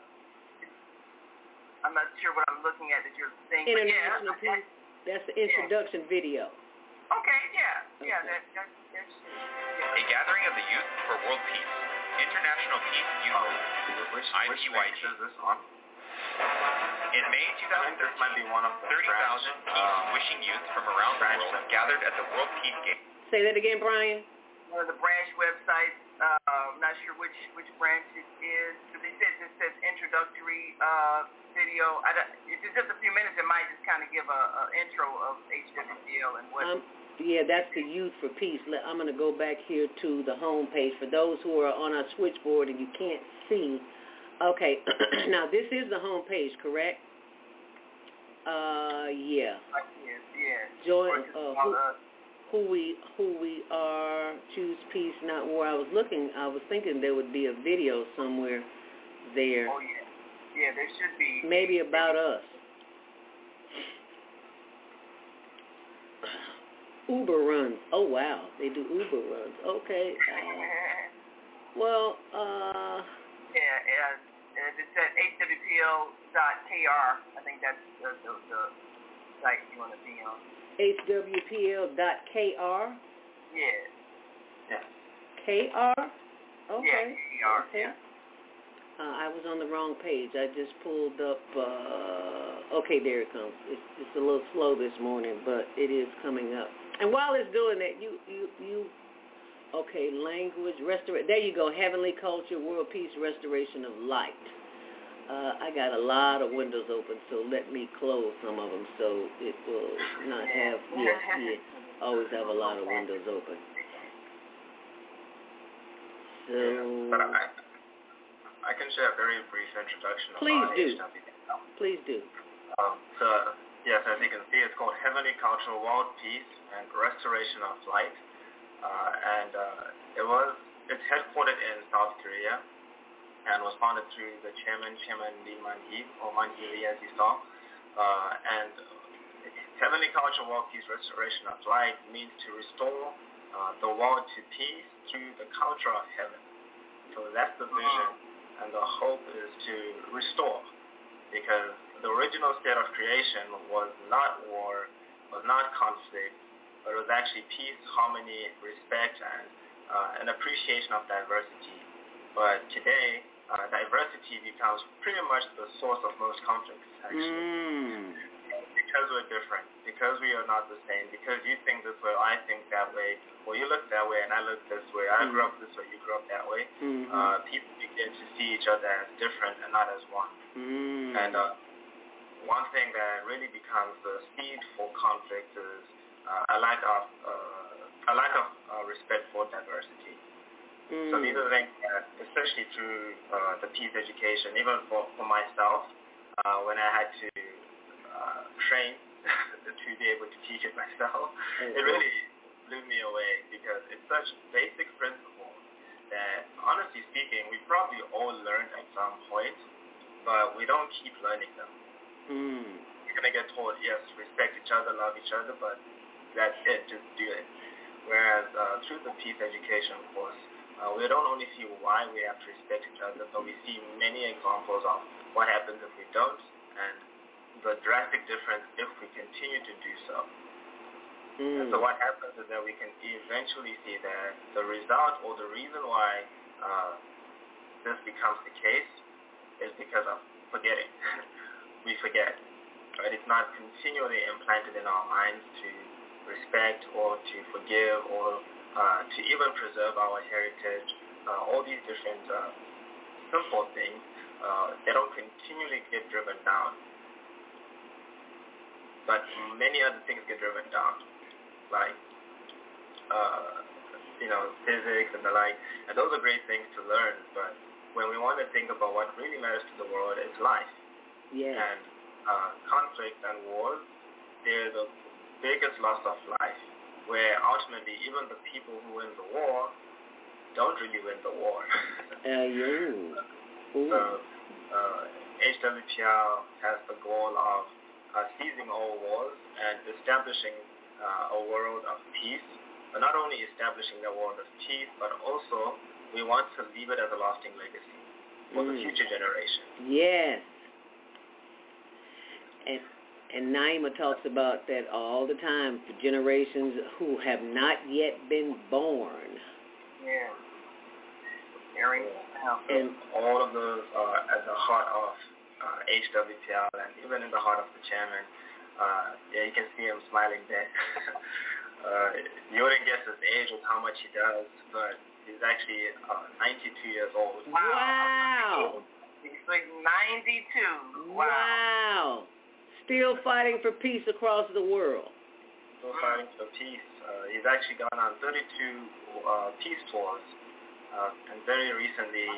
I'm not sure what I'm looking at that you're saying. International yeah, Peace. That's the introduction video. Okay, yeah, yeah, that, that, that's, yeah. A gathering of the youth for world peace. International Peace Youth Oh, Movement. which, In May I think this might be 2013, one of 30,000 branch, peace-wishing youth from around the world websites. gathered at the World Peace Gate. Say that again, Brian. one of the branch websites. Uh, I'm not sure which which branch it is, but it says it says introductory uh, video. I don't, if it's just a few minutes, it might just kind of give a, a intro of HWPL and what. Um, yeah, that's the Youth for Peace. Let- I'm going to go back here to the home page for those who are on our switchboard and you can't see. Okay, now this is the home page, correct? Uh, yeah. yes, yes. Join uh, who, who we who we are. Choose peace, not war. I was looking. I was thinking there would be a video somewhere there, Oh yeah, yeah. There should be. maybe about us. Uber runs. Oh wow, they do Uber runs. Okay. Uh, well, uh, yeah, yeah. And It's at hwpl.kr. I think that's the, the, the site you want to be on. hwpl.kr. Yeah. Yeah. KR? Okay. Yeah, KR. Okay. Yeah. Uh, I was on the wrong page. I just pulled up. Uh, Okay, there it comes. It's, it's a little slow this morning, but it is coming up. And while it's doing that, you you you okay, language restoration. There you go. Heavenly culture, world peace, restoration of light. Uh, I got a lot of windows open, so let me close some of them so it will not have. Yes, yes. Always have a lot of windows open. So. But I, I can share a very brief introduction. Please of do. Please do. Um, so, yes, as you can see, it's called Heavenly Cultural World Peace and Restoration of Light. Uh, and uh, it was, it's headquartered in South Korea and was founded through the chairman, Chairman Lee Man-hee, or Man-hee Lee as you saw. Uh, and Heavenly Culture World Peace Restoration of Light means to restore uh, the world to peace through the culture of heaven. So that's the vision, and the hope is to restore, because the original state of creation was not war, was not conflict, but it was actually peace, harmony, respect, and uh, an appreciation of diversity. But today, uh, diversity becomes pretty much the source of most conflicts, actually. Mm. Because we're different, because we are not the same, because you think this way, I think that way, or you look that way and I look this way, I grew up this way, you grew up that way, Mhm. uh, people begin to see each other as different and not as one. Mm. And uh, one thing that really becomes the seed for conflict is uh, a lack of uh, a lack of uh, respect for diversity. So these are things that, especially through uh, the peace education, even for, for myself, uh, when I had to uh, train to be able to teach it myself, it really blew me away because it's such basic principle that, honestly speaking, we probably all learned at some point, but we don't keep learning them. Mm. You're going to get told, yes, respect each other, love each other, but that's it, just do it. Whereas uh, through the peace education course, uh, we don't only see why we have to respect each other, but we see many examples of what happens if we don't, and the drastic difference if we continue to do so. And so what happens is that we can eventually see that the result or the reason why uh, this becomes the case is because of forgetting. we forget. Right? It's not continually implanted in our minds to respect or to forgive or uh, to even preserve our heritage, uh, all these different uh, simple things, uh, they don't continually get driven down. But many other things get driven down, like, uh, you know, physics and the like. And those are great things to learn, but when we want to think about what really matters to the world, it's life. Yeah. And uh, conflict and wars, they're the biggest loss of life where ultimately even the people who win the war don't really win the war. Uh, you. so uh, HWPL has the goal of uh, seizing all wars and establishing uh, a world of peace. But not only establishing the world of peace, but also we want to leave it as a lasting legacy for the Mm. future generation. Yes. And and Naima talks about that all the time for generations who have not yet been born. Yeah. Hearing And- all of those are at the heart of uh, HWPL and even in the heart of the chairman. Uh, yeah, you can see him smiling there. uh, you wouldn't guess his age with how much he does, but he's actually uh, 92 years old. Wow. He's like 92. Wow. Wow. Still fighting for peace across the world. Still fighting for peace. Uh, he's actually gone on 32 uh, peace tours, uh, and very recently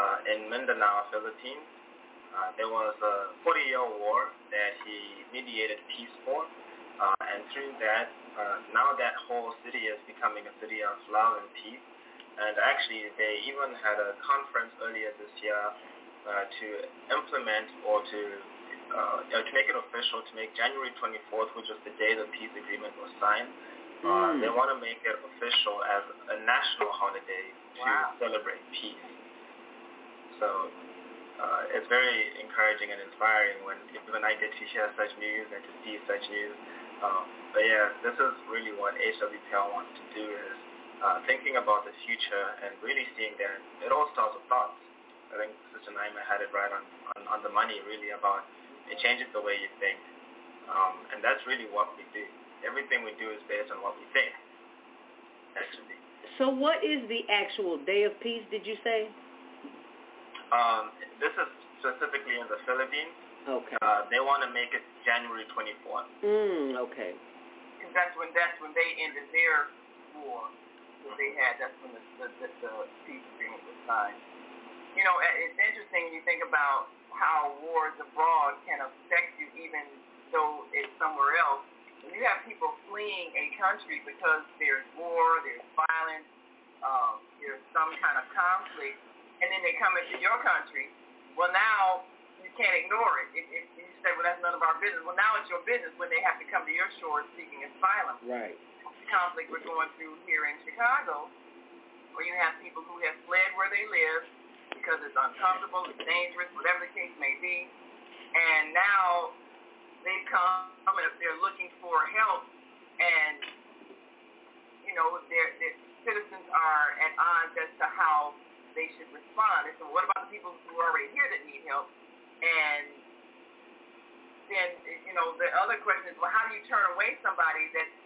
uh, in Mindanao, Philippines, uh, there was a 40-year war that he mediated peace for, uh, and through that, uh, now that whole city is becoming a city of love and peace. And actually, they even had a conference earlier this year uh, to implement or to uh, uh, to make it official, to make January 24th, which was the day the peace agreement was signed. Uh, Mm. They want to make it official as a national holiday to Wow. celebrate peace. So uh, it's very encouraging and inspiring when when I get to hear such news and to see such news. Um, but yeah, this is really what HWPL wants to do is uh, thinking about the future and really seeing that it all starts with thoughts. I think Sister Naima had it right on, on, on the money really about it changes the way you think. Um, and that's really what we do. Everything we do is based on what we think, actually. So what is the actual Day of Peace, did you say? Um, this is specifically in the Philippines. Okay. Uh, they want to make it January 24th. Mm, okay. Because that's when that's when they ended their war that they had. That's when the the, the, the peace agreement was signed. You know, it's interesting. When you think about how wars abroad can affect you, even though it's somewhere else. When you have people fleeing a country because there's war, there's violence, um, there's some kind of conflict, and then they come into your country. Well, now you can't ignore it. If, if you say, well, that's none of our business. Well, now it's your business when they have to come to your shore seeking asylum. Right. The conflict we're going through here in Chicago, where you have people who have fled where they live because it's uncomfortable, it's dangerous, whatever the case may be, and now they come and they're looking for help, and you know their their citizens are at odds as to how they should respond. And so, what about the people who are already here that need help? And then, you know, the other question is, well, how do you turn away somebody that's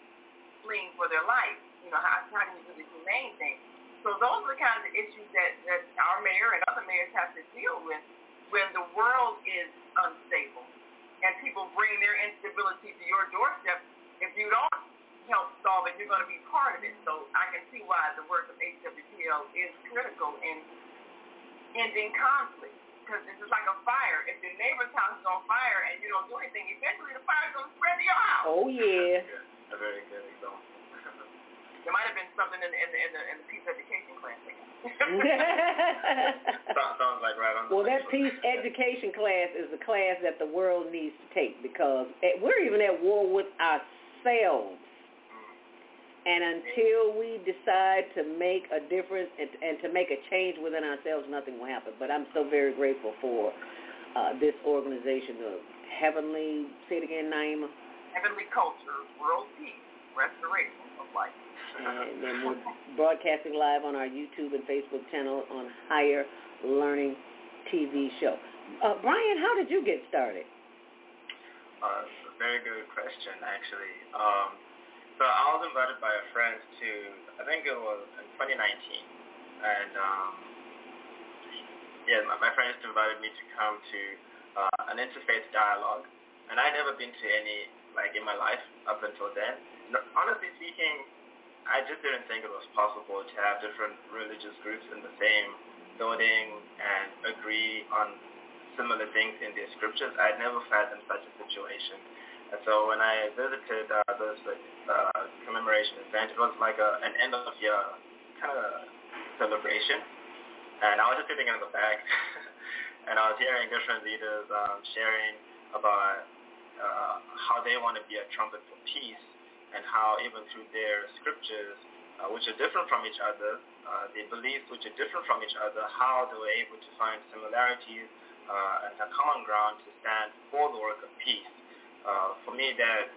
fleeing for their life? You know, how, how do you do the humane thing? So those are the kinds of issues that, that our mayor and other mayors have to deal with when the world is unstable and people bring their instability to your doorstep. If you don't help solve it, you're going to be part of it. So I can see why the work of HWPL is critical in ending conflict because this is like a fire. If your neighbor's house is on fire and you don't do anything, eventually the fire's going to spread to your house. Oh, yeah. A very good example. There might have been something in the, in the, in the, in the peace education class. sounds like right on Well, that peace education class is the class that the world needs to take because we're even at war with ourselves. And until we decide to make a difference and, and to make a change within ourselves, nothing will happen. But I'm so very grateful for uh, this organization, the Heavenly, say it again, Naima. Heavenly Culture, World Peace, Restoration of Life. And then we're broadcasting live on our YouTube and Facebook channel on Higher Learning TV show. Uh, Brian, how did you get started? Uh, a very good question, actually. Um, so I was invited by a friend to, I think it was in 2019, and um, yeah, my, my friend just invited me to come to uh, an interfaith dialogue, and I'd never been to any like in my life up until then. No, honestly speaking, I just didn't think it was possible to have different religious groups in the same building and agree on similar things in their scriptures. I'd never fathomed such a situation. And so when I visited uh, this uh, commemoration event, it was like a, an end of year kind of celebration. And I was just sitting in the back, and I was hearing different leaders um, sharing about uh, how they want to be a trumpet for peace and how even through their scriptures, uh, which are different from each other, uh, their beliefs which are different from each other, how they were able to find similarities uh, and a common ground to stand for the work of peace. Uh, for me, that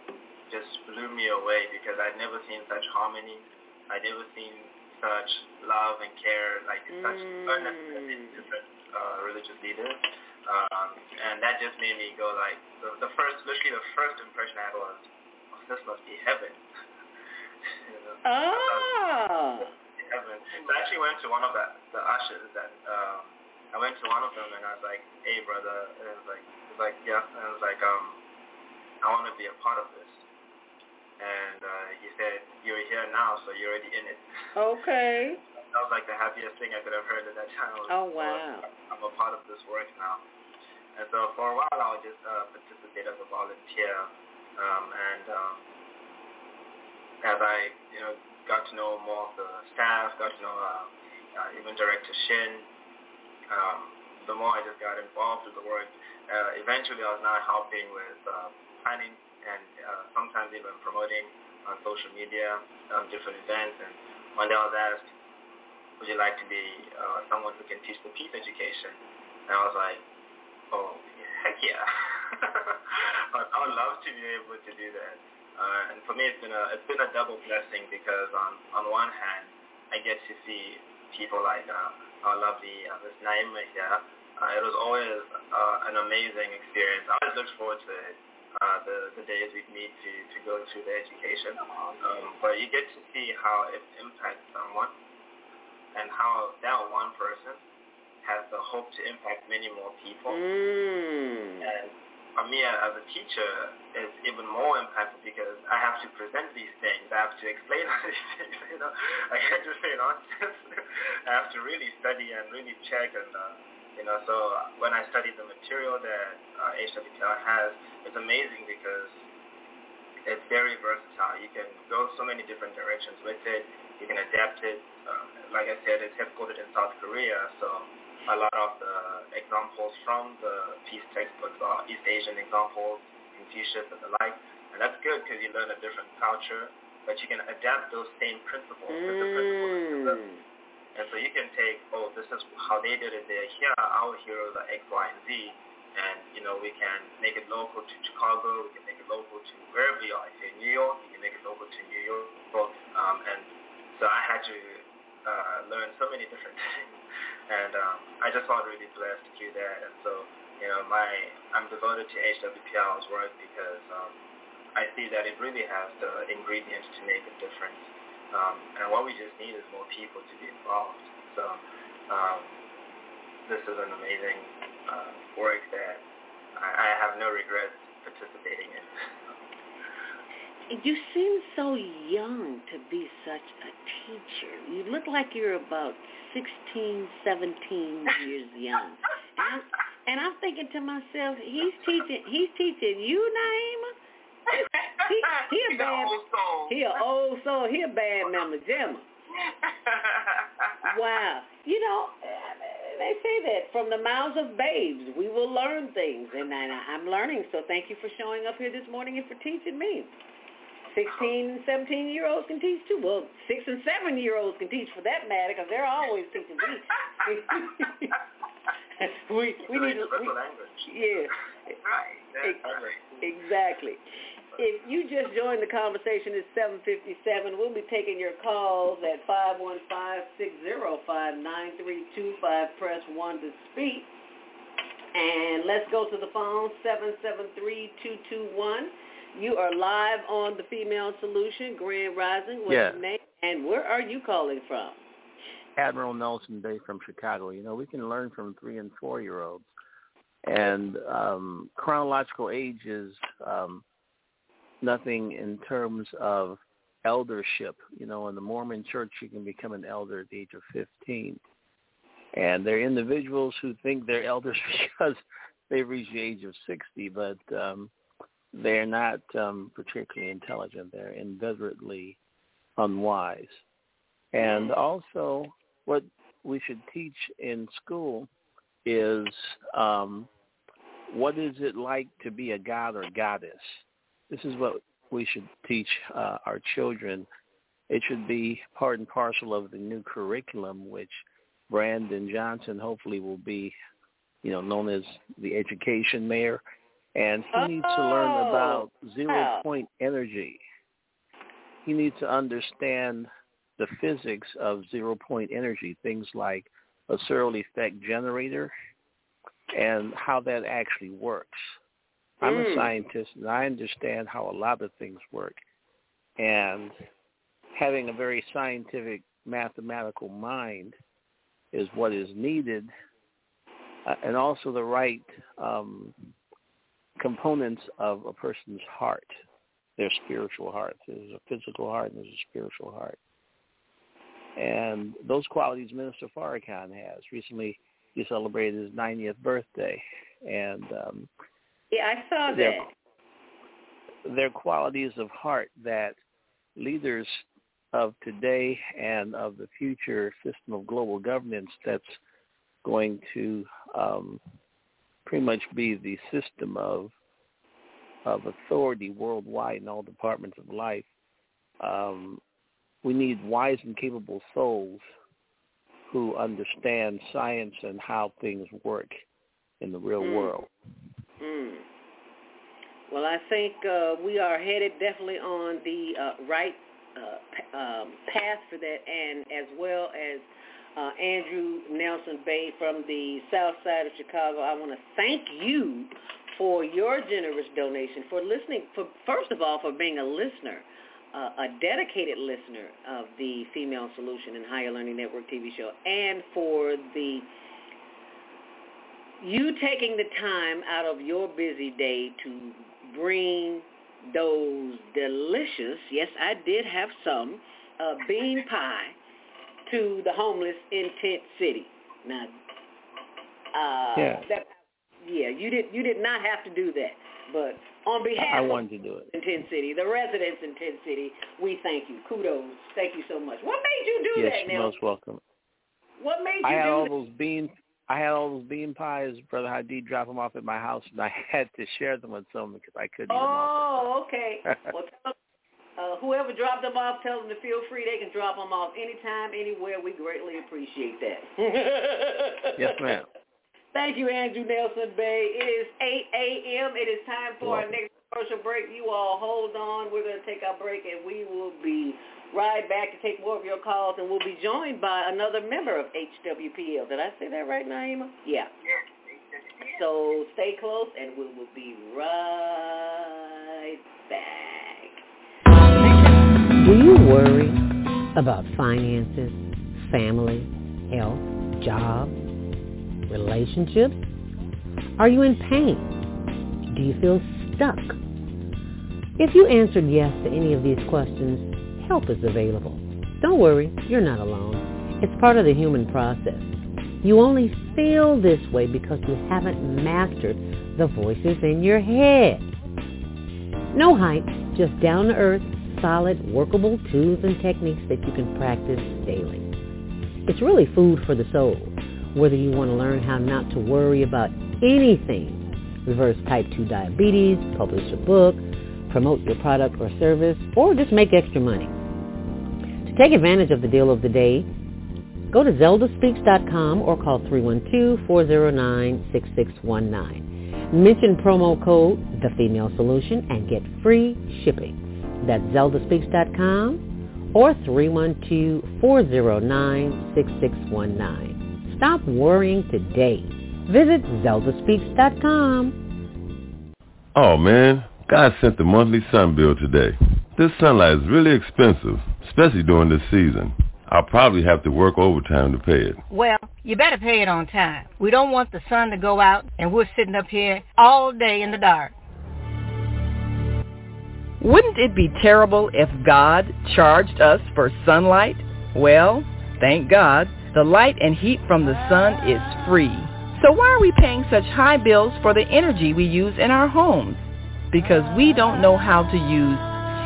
just blew me away because I'd never seen such harmony. I'd never seen such love and care, like mm. such earnestness in different uh, religious leaders. Um, and that just made me go like, the, the first, literally the first impression I had was, this must be heaven. you know? Oh. Heaven. So I actually went to one of the, the ushers that, um, I went to one of them and I was like, hey brother, and it was like, it was like, yeah, and I was like, um, I want to be a part of this. And uh, he said, you're here now, so you're already in it. Okay. that was like the happiest thing I could have heard at that time. Was, oh, wow. I'm a part of this work now. And so for a while, I would just uh, participate as a volunteer. Um, and um, as I, you know, got to know more of the staff, got to know uh, uh, even Director Shin, um, the more I just got involved with the work. Uh, eventually, I was now helping with uh, planning and uh, sometimes even promoting on social media um, different events. And one day I was asked, would you like to be uh, someone who can teach the peace education? And I was like, oh, heck yeah. I would love to be able to do that. Uh, and for me, it's been a it's been a double blessing because on on one hand, I get to see people like uh, our lovely uh, Ms. Naima here Uh, it was always uh, an amazing experience. I always looked forward to it. Uh, the the days we need to to go through the education, um, but you get to see how it impacts someone, and how that one person has the hope to impact many more people. Mm. And for me as a teacher, it's even more impactful because I have to present these things. I have to explain these things. You know, I can't just say nonsense. I have to really study and really check and. Uh, you know, so when I study the material that uh, HWPL has, it's amazing because it's very versatile. You can go so many different directions with it. You can adapt it. Um, like I said, it's headquartered in South Korea, so a lot of the examples from the peace textbooks are East Asian examples, Confucius and the like. And that's good because you learn a different culture, but you can adapt those same principles. Mm. The principles and so you can take, oh, this is how they did it there. Here, our heroes are X, Y, and Z. And, you know, we can make it local to Chicago. We can make it local to wherever you are. If you're in New York, you can make it local to New York. Um, and so I had to uh, learn so many different things. And um, I just felt really blessed to do that. And so, you know, my I'm devoted to HWPL's work because um, I see that it really has the ingredients to make a difference. Um, and what we just need is more people to be involved. So um, this is an amazing uh, work that I, I have no regrets participating in. You seem so young to be such a teacher. You look like you're about 16, 17 years young. And I'm, and I'm thinking to myself, he's teaching he's teaching you, Naima? He, he a bad he a old soul. He a bad mama jamma. wow. You know, they say that from the mouths of babes we will learn things, and I'm learning. So thank you for showing up here this morning and for teaching me. 16 and 17 year olds can teach too. Well, 6 and 7 year olds can teach for that matter because they're always teaching. Me. we we need to we, yeah. Right. Exactly. If you just joined the conversation it's 757 we'll be taking your calls at 515-605-9325 press 1 to speak. And let's go to the phone 773-221 you are live on the female solution grand rising what's Yeah. your name and where are you calling from Andrew Nelson Bay from Chicago. You know, we can learn from three and four year olds. And um, chronological age is um, nothing in terms of eldership. You know, in the Mormon church, you can become an elder at the age of 15. And there are individuals who think they're elders because they've reached the age of 60, but um, they're not um, particularly intelligent. They're inveterately unwise. And also, what we should teach in school is um, what is it like to be a god or goddess? This is what we should teach uh, our children. It should be part and parcel of the new curriculum, which Brandon Johnson hopefully will be, you know, known as the education mayor. And he needs to learn Oh, about zero wow. point energy. He needs to understand the physics of zero point energy, things like a Searle effect generator and how that actually works. I'm a Mm. scientist and I understand how a lot of things work. And having a very scientific mathematical mind is what is needed uh, and also the right um, components of a person's heart, their spiritual heart. There's a physical heart and there's a spiritual heart. And those qualities Minister Farrakhan has. Recently, he celebrated his 90th birthday. And um, yeah i saw that they're qualities of heart that leaders of today and of the future system of global governance that's going to um, pretty much be the system of of authority worldwide in all departments of life. Um, we need wise and capable souls who understand science and how things work in the real Mm. world. Mm. Well, I think uh, we are headed definitely on the uh, right uh, p- um, path for that, and as well as uh, Andrew Nelson Bay from the south side of Chicago. I want to thank you for your generous donation, for listening, for first of all, for being a listener, uh, a dedicated listener of the Female Solution and Higher Learning Network TV show, and for the you taking the time out of your busy day to bring those delicious, yes, I did have some, uh, bean pie to the homeless in Tent City. Now, uh, yeah. that yeah, you did you did not have to do that, but on behalf I wanted to do it. in Tent City, the residents in Tent City, we thank you. Kudos, thank you so much. What made you do yes, that, you're most welcome. What made you I had do all that? those bean. I had all those bean pies. Brother Hadid dropped them off at my house, and I had to share them with someone because I couldn't them. Oh, okay. well, tell, uh, whoever dropped them off, tell them to feel free. They can drop them off anytime, anywhere. We greatly appreciate that. Yes, ma'am. Thank you, Andrew Nelson Bay. It is 8 a.m. It is time for our next commercial break. You all hold on. We're going to take our break, and we will be right back to take more of your calls, and we'll be joined by another member of HWPL. Did I say that right, Naima? Yeah. So stay close, and we will be right back. Worry about finances, family, health, job, relationships? Are you in pain? Do you feel stuck? If you answered yes to any of these questions, help is available. Don't worry, you're not alone. It's part of the human process. You only feel this way because you haven't mastered the voices in your head. No hype, just down-to-earth, solid, workable tools and techniques that you can practice daily. It's really food for the soul, whether you want to learn how not to worry about anything, reverse type 2 diabetes, publish a book, promote your product or service, or just make extra money. To take advantage of the deal of the day, go to zeldaspeaks.com or call 312-409-6619. Mention promo code The Female Solution and get free shipping. That's zeldaspeaks.com or 312-409-6619. Stop worrying today. Visit zeldaspeaks.com. Oh man, God sent the monthly sun bill today. This sunlight is really expensive, especially during this season. I'll probably have to work overtime to pay it. Well, you better pay it on time. We don't want the sun to go out and we're sitting up here all day in the dark. Wouldn't it be terrible if God charged us for sunlight? Well, thank God, the light and heat from the sun is free. So why are we paying such high bills for the energy we use in our homes? Because we don't know how to use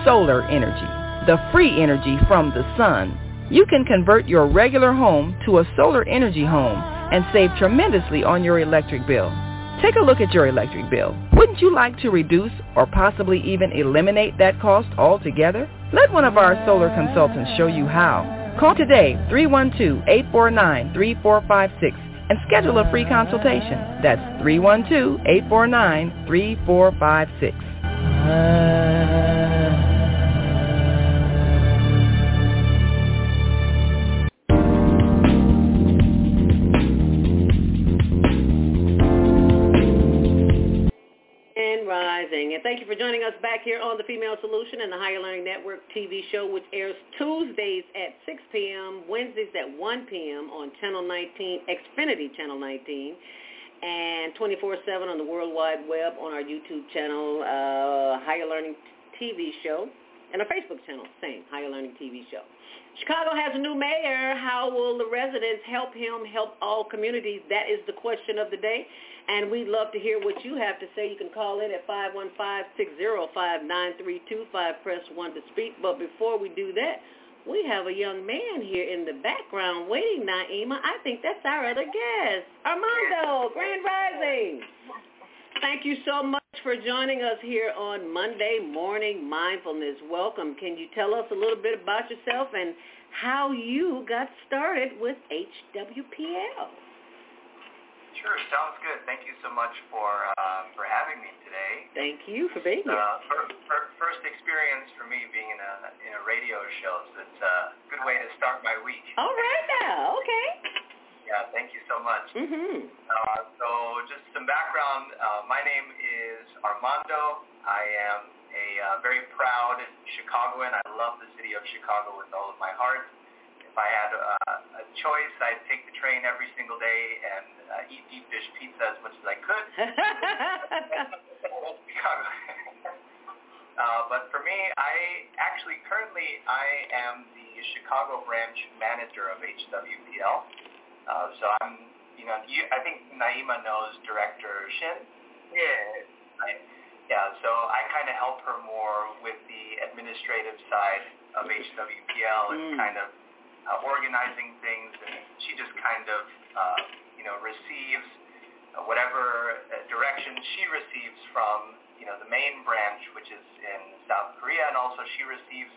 solar energy, the free energy from the sun. You can convert your regular home to a solar energy home and save tremendously on your electric bill. Take a look at your electric bill. Wouldn't you like to reduce or possibly even eliminate that cost altogether? Let one of our solar consultants show you how. Call today 312-849-3456 and schedule a free consultation. That's 312-849-3456. And thank you for joining us back here on the Female Solution and the Higher Learning Network TV show, which airs Tuesdays at 6 p.m., Wednesdays at 1 p.m. on Channel 19, Xfinity Channel 19, and 24-7 on the World Wide Web on our YouTube channel, uh, Higher Learning TV show, and our Facebook channel, same, Higher Learning TV show. Chicago has a new mayor. How will the residents help him help all communities? That is the question of the day. And we'd love to hear what you have to say. You can call in at 515-605-9325. Press 1 to speak. But before we do that, we have a young man here in the background waiting, Naima. I think that's our other guest, Armando, Grand Rising. Thank you so much for joining us here on Monday Morning Mindfulness. Welcome. Can you tell us a little bit about yourself and how you got started with HWPL? Sure, sounds good. Thank you so much for um, for having me today. Thank you for being here. Uh, for, for, first experience for me being in a in a radio show, so it's a good way to start my week. All right now, okay. Yeah, thank you so much. Mm-hmm. Uh, so just some background. Uh, my name is Armando. I am a uh, very proud Chicagoan. I love the city of Chicago with all of my heart. If I had uh, a choice, I'd take the train every single day and uh, eat deep dish pizza as much as I could. Uh, but for me, I actually currently I am the Chicago branch manager of HWPL. Uh, so I'm, you know, you, I think Naima knows Director Shin. Yeah. I, yeah, so I kind of help her more with the administrative side of HWPL and Mm. kind of uh, organizing things, and she just kind of, uh, you know, receives whatever uh, direction she receives from, you know, the main branch, which is in South Korea, and also she receives,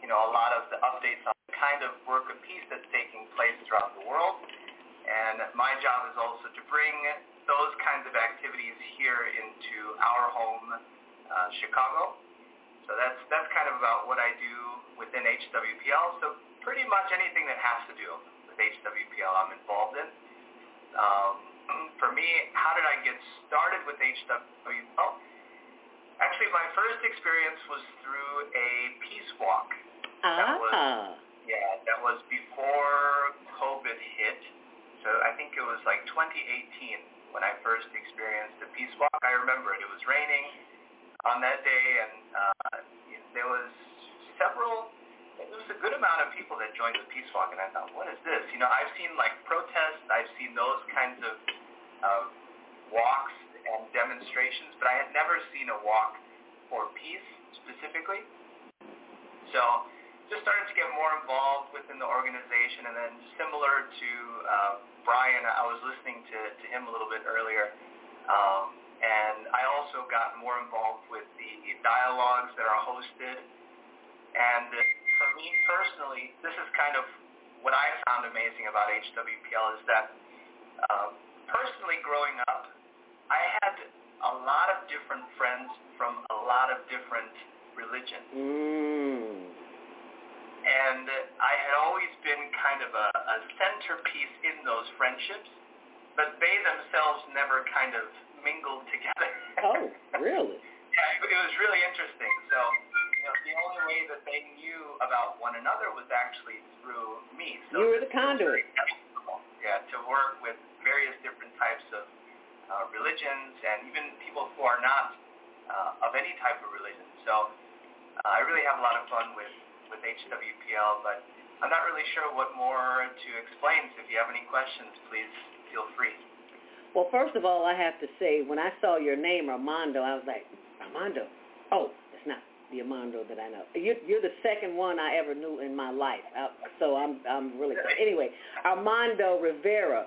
you know, a lot of the updates on the kind of work of peace that's taking place throughout the world. And my job is also to bring those kinds of activities here into our home, uh, Chicago. So that's that's kind of about what I do within HWPL. So pretty much anything that has to do with HWPL, I'm involved in. Um, for me, how did I get started with HWPL? Actually, my first experience was through a peace walk. That was Ah. yeah, that was before COVID hit. So I think it was like 2018 when I first experienced the peace walk. I remember it. It was raining on that day, and uh, there was several. It was a good amount of people that joined the peace walk, and I thought, what is this? You know, I've seen like protests. I've seen those kinds of uh, walks and demonstrations, but I had never seen a walk for peace specifically. So just started to get more involved within the organization, and then similar to uh, Brian, I was listening to, to him a little bit earlier, um, and I also got more involved with the dialogues that are hosted. And for me personally, this is kind of what I found amazing about HWPL is that uh, personally growing up, I had a lot of different friends from a lot of different religions. Mm. And I had always been kind of a, a centerpiece in those friendships, but they themselves never kind of mingled together. Oh, really? yeah, it, it was really interesting. So, the only way that they knew about one another was actually through me. So You were the it was very conduit. Yeah, to work with various different types of uh, religions and even people who are not uh, of any type of religion. So uh, I really have a lot of fun with, with HWPL, but I'm not really sure what more to explain. So if you have any questions, please feel free. Well, first of all, I have to say, when I saw your name, Armando, I was like, Armando. Oh, Armando that I know. You're, you're the second one I ever knew in my life. Uh, so I'm I'm really anyway. Armando Rivera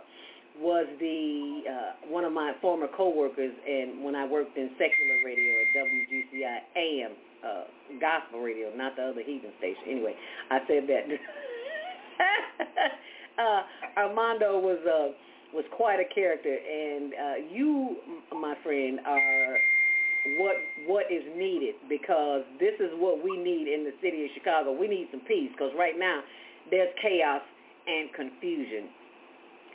was the uh, one of my former coworkers, and when I worked in secular radio at WGCI AM uh, gospel radio, not the other heathen station. Anyway, I said that. uh, Armando was uh, was quite a character, and uh, you, my friend, are what what is needed because this is what we need in the city of Chicago. We need some peace because right now there's chaos and confusion.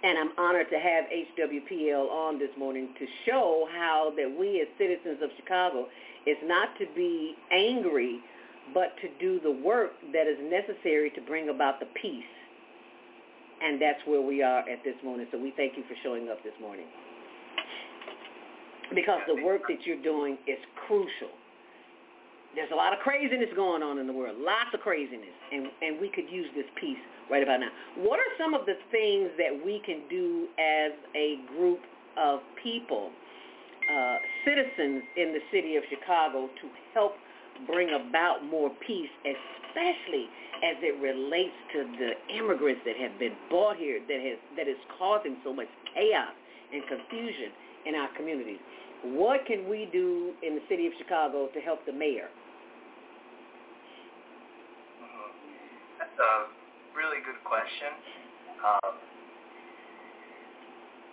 And I'm honored to have HWPL on this morning to show how that we as citizens of Chicago is not to be angry, but to do the work that is necessary to bring about the peace. And that's where we are at this moment. So we thank you for showing up this morning because the work that you're doing is crucial. There's a lot of craziness going on in the world, lots of craziness, and, and we could use this peace right about now. What are some of the things that we can do as a group of people, uh, citizens in the city of Chicago, to help bring about more peace, especially as it relates to the immigrants that have been brought here that has that is causing so much chaos and confusion in our communities. What can we do in the city of Chicago to help the mayor? Mhm. That's a really good question. Um,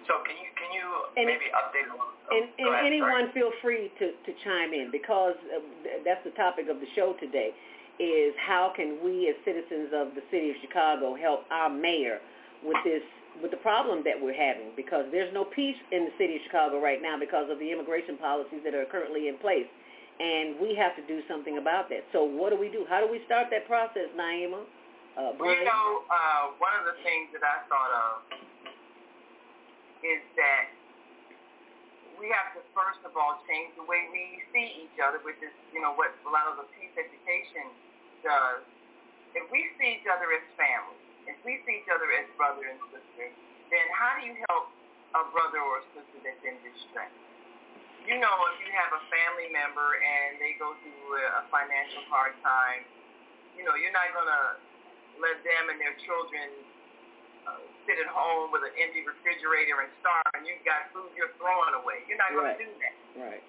So can you can you and, maybe update a little? Oh, and, and ahead, anyone sorry. feel free to, to chime in because that's the topic of the show today is how can we as citizens of the city of Chicago help our mayor with this with the problem that we're having because there's no peace in the city of Chicago right now because of the immigration policies that are currently in place. And we have to do something about that. So what do we do? How do we start that process, Naima? Uh, you know, uh, one of the things that I thought of is that we have to first of all change the way we see each other, which is, you know, what a lot of the peace education does. If we see each other as family, if we see each other as brother and sister, then how do you help a brother or a sister that's in distress? You know, if you have a family member and they go through a financial hard time, you know, you're not going to let them and their children uh, sit at home with an empty refrigerator and starve and you've got food you're throwing away. You're not going right. to do that. Right.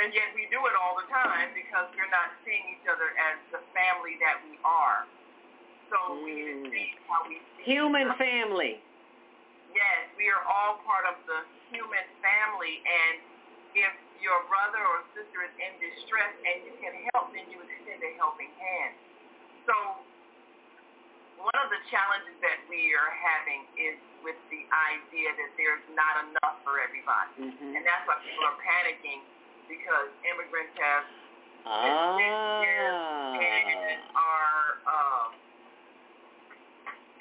And yet we do it all the time because we're not seeing each other as the family that we are. So we need see how we see Human family. Yes, we are all part of the human family and if your brother or sister is in distress and you can help, then you extend a helping hand. So one of the challenges that we are having is with the idea that there's not enough for everybody. Mm-hmm. And that's why people are panicking because immigrants have ah. and are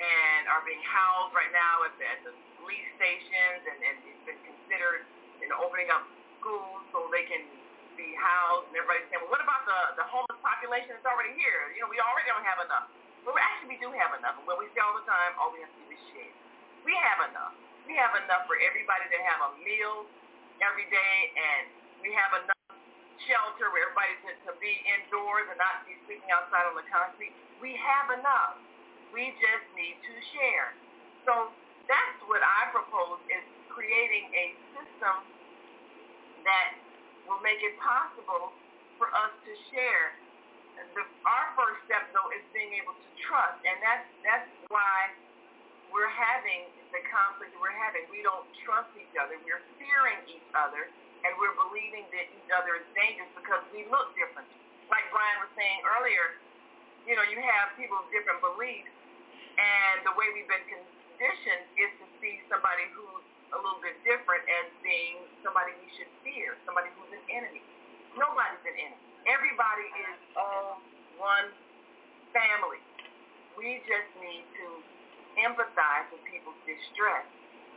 and are being housed right now at the, at the police stations and, and it's been considered in opening up schools so they can be housed and everybody's saying, well, what about the, the homeless population that's already here? You know, we already don't have enough. But we actually we do have enough. And what we say all the time, all we have to do is share. We have enough. We have enough for everybody to have a meal every day and we have enough shelter where everybody to, to be indoors and not be sleeping outside on the concrete. We have enough. We just need to share. So that's what I propose is creating a system that will make it possible for us to share. The, our first step, though, is being able to trust, and that's that's why we're having the conflict we're having. We don't trust each other. We're fearing each other, and we're believing that each other is dangerous because we look different. Like Brian was saying earlier, you know, you have people with different beliefs, and the way we've been conditioned is to see somebody who's a little bit different as being somebody we should fear, somebody who's an enemy. Nobody's an enemy. Everybody is all one family. We just need to empathize with people's distress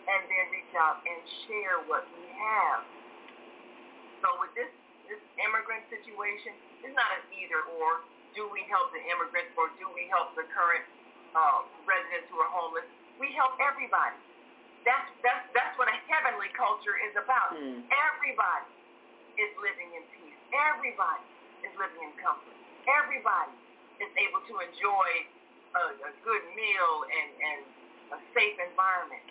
and then reach out and share what we have. So with this this immigrant situation, it's not an either or. Do we help the immigrants or do we help the current uh, residents who are homeless? We help everybody. That's that's that's what a heavenly culture is about. Mm. Everybody is living in peace. Everybody is living in comfort. Everybody is able to enjoy a, a good meal and, and a safe environment.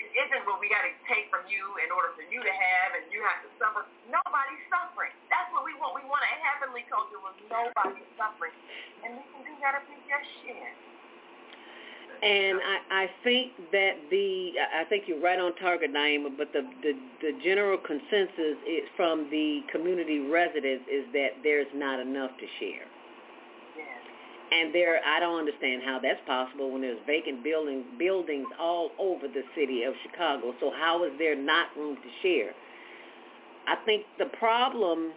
It isn't what we got to take from you in order for you to have and you have to suffer. Nobody's suffering. That's what we want. We want a heavenly culture where nobody's suffering. And we can do that if we just share. And I, I think that the I think you're right on target, Naima. But the, the the general consensus is from the community residents is that there's not enough to share. And there, I don't understand how that's possible when there's vacant building buildings all over the city of Chicago. So how is there not room to share? I think the problem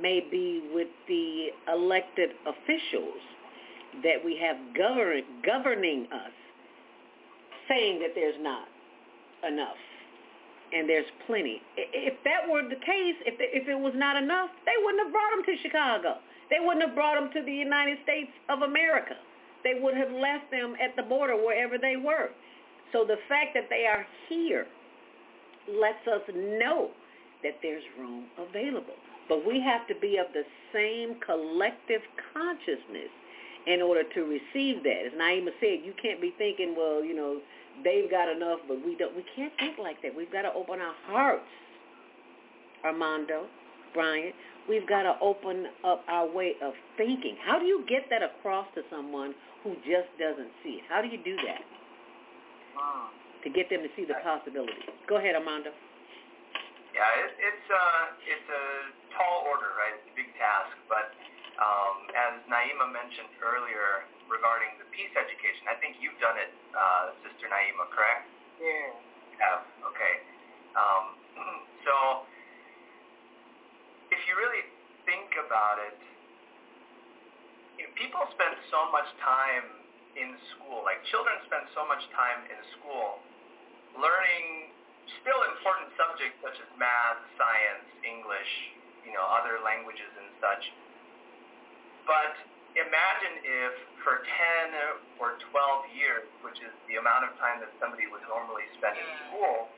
may be with the elected officials that we have govern, governing us saying that there's not enough and there's plenty. If that were the case, if, if it was not enough, they wouldn't have brought them to Chicago. They wouldn't have brought them to the United States of America. They would have left them at the border wherever they were. So the fact that they are here lets us know that there's room available. But we have to be of the same collective consciousness in order to receive that. As Naima said, you can't be thinking, well, you know, they've got enough, but we don't. We can't think like that. We've got to open our hearts, Armando, Brian. We've got to open up our way of thinking. How do you get that across to someone who just doesn't see it? How do you do that? to get them to see the possibilities. Go ahead, Armando. Yeah, it, it's uh, it's a tall order, right? It's a big task, but um, as Naima mentioned earlier regarding the peace education, I think you've done it, uh, Sister Naima, correct? Yeah. Have okay. Um, so if you really think about it, you know, people spend so much time in school. Like children spend so much time in school learning still important subjects such as math, science, English, you know, other languages and such. But imagine if for 10 or 12 years, which is the amount of time that somebody would normally spend in school,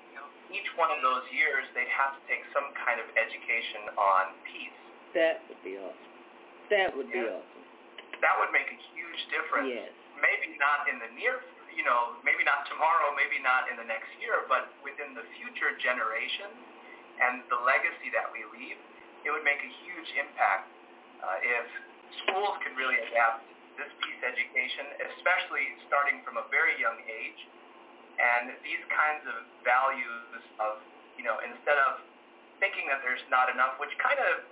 each one of those years they'd have to take some kind of education on peace. That would be awesome. That would be Yeah. awesome. That would make a huge difference. Yes. Maybe not in the near, you know, maybe not tomorrow, maybe not in the next year, but within the future generations and the legacy that we leave, it would make a huge impact uh, if schools could really adapt this peace education, especially starting from a very young age, and these kinds of values of, you know, instead of thinking that there's not enough, which kind of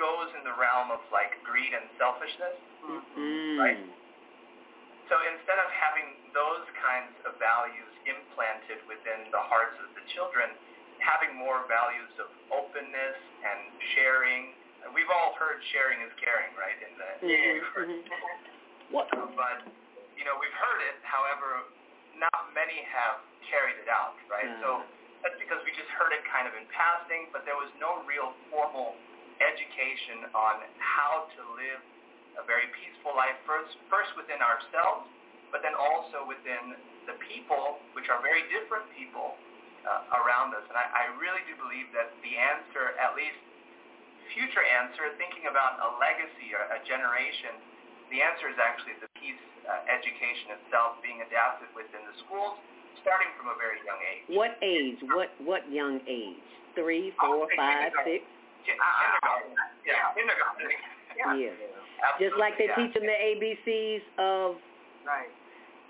goes in the realm of like greed and selfishness, Mm. right? So instead of having those kinds of values implanted within the hearts of the children, having more values of openness and sharing. And We've all heard sharing is caring, right? In the Mhm, What? But you know, we've heard it. However, not many have carried it out, right? So that's because we just heard it kind of in passing, but there was no real formal education on how to live a very peaceful life first, first within ourselves, but then also within the people, which are very different people uh, around us. And I, I really do believe that the answer, at least future answer, thinking about a legacy or a generation, the answer is actually the peace uh, education itself being adapted within the schools, starting from a very young age. What age? What what young age? Three, four, five, six? Kindergarten. Yeah, kindergarten. Yeah. Just like they teach them the ABCs of Right.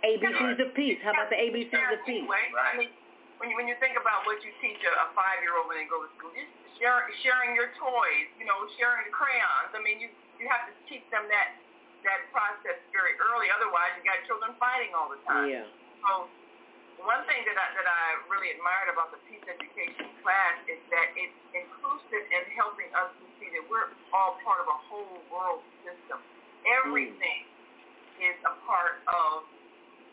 ABCs of peace. How about the ABCs of peace? Anyway, I mean, when you when you think about what you teach a, a five year old when they go to school, just share, sharing your toys, you know, sharing the crayons. I mean, you you have to teach them that that process very early. Otherwise, you got children fighting all the time. Yeah. So one thing that I, that I really admired about the peace education class is that it's inclusive in helping us to see that we're all part of a whole world system. Everything mm. is a part of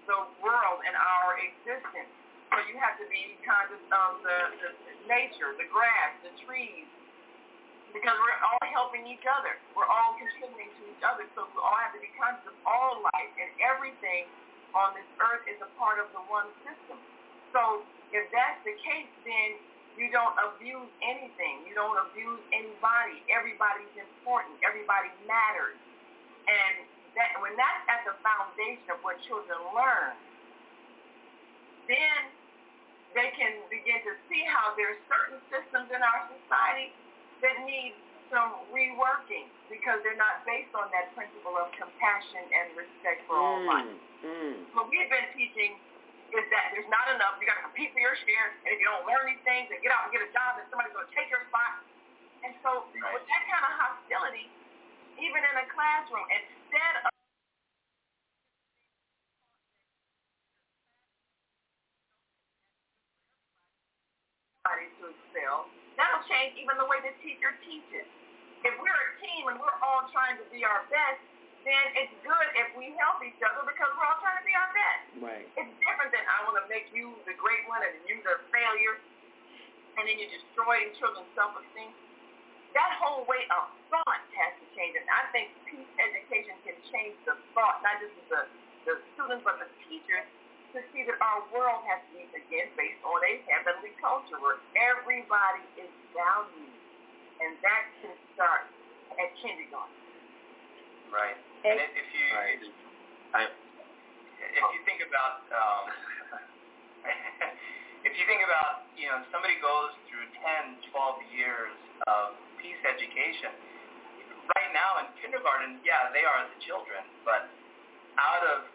the world and our existence. So you have to be conscious of um, the, the nature, the grass, the trees, because we're all helping each other. We're all contributing to each other. So we all have to be conscious of all life and everything on this earth is a part of the one system. So if that's the case, then you don't abuse anything. You don't abuse anybody. Everybody's important. Everybody matters. And that when that's at the foundation of what children learn, then they can begin to see how there's certain systems in our society that need some reworking because they're not based on that principle of compassion and respect for all life. Mm. What we've been teaching is that there's not enough. You got to compete for your share, and if you don't learn these things, and get out and get a job, then somebody's going to take your spot. And so, with that kind of hostility, even in a classroom, instead somebody that'll change even the way the teacher teaches. If we're a team and we're all trying to be our best, then it's good if we help each other because we're all trying to be our best. Right. It's different than I want to make you the great one and you the failure, and then you're destroying children's self-esteem. That whole way of thought has to change. And I think peace education can change the thought, not just the, the students, but the teachers, to see that our world has to be, again, based on a heavenly culture where everybody is valued. And that can start at kindergarten. Right. And if if you if you think about um, if you think about you know somebody goes through 10, 12 years of peace education. Right now in kindergarten, yeah, they are the children, but out of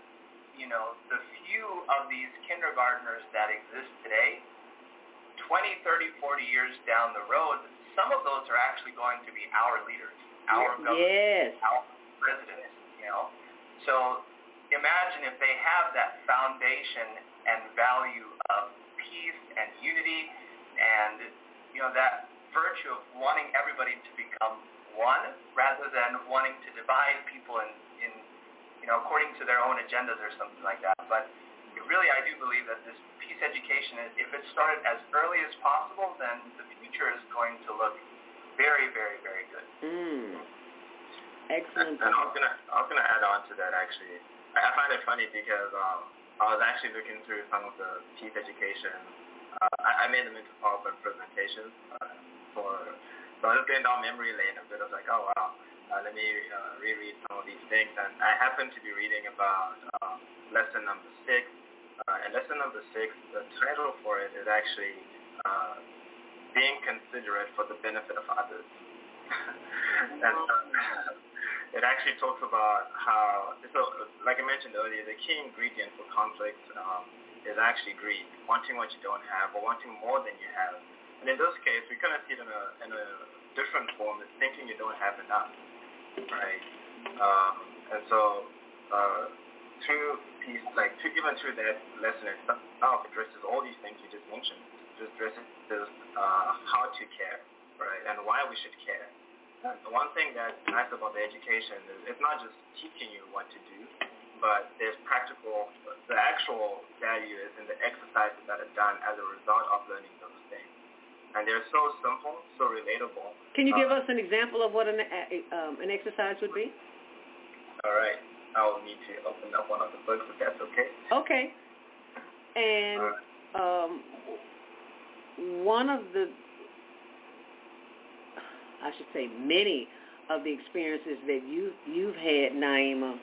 you know, the few of these kindergartners that exist today, 20, 30, 40 years down the road, some of those are actually going to be our leaders, our government, yes. our presidents, you know. So imagine if they have that foundation and value of peace and unity and, you know, that virtue of wanting everybody to become one rather than wanting to divide people you know, according to their own agendas or something like that. But really, I do believe that this peace education, if it started as early as possible, then the future is going to look very, very, very good. Mm. Excellent. And, and I was gonna, I was gonna add on to that actually. I, I find it funny because um, I was actually looking through some of the peace education. Uh, I, I made them into PowerPoint presentations uh, for. So I was going down memory lane a bit. I was like, oh wow uh, let me uh, reread some of these things. And I happen to be reading about um, lesson number six. Uh, and lesson number six, the title for it is actually uh, being considerate for the benefit of others. and uh, it actually talks about how, so like I mentioned earlier, the key ingredient for conflict um, is actually greed, wanting what you don't have or wanting more than you have. And in this case, we kind of see it in a, in a different form, is thinking you don't have enough right? Um, and so uh, through peace, like through, even through that lesson itself, addresses all these things you just mentioned. Just addresses uh, how to care, right, and why we should care. And one thing that's nice about the education is it's not just teaching you what to do, but there's practical, the actual value is in the exercises that are done as a result of learning those things and they're so simple, so relatable. Can you give uh, us an example of what an um, an exercise would be? All right, I will need to open up one of the books if that's okay. Okay, and um, one of the, I should say, many of the experiences that you you've had, Naima,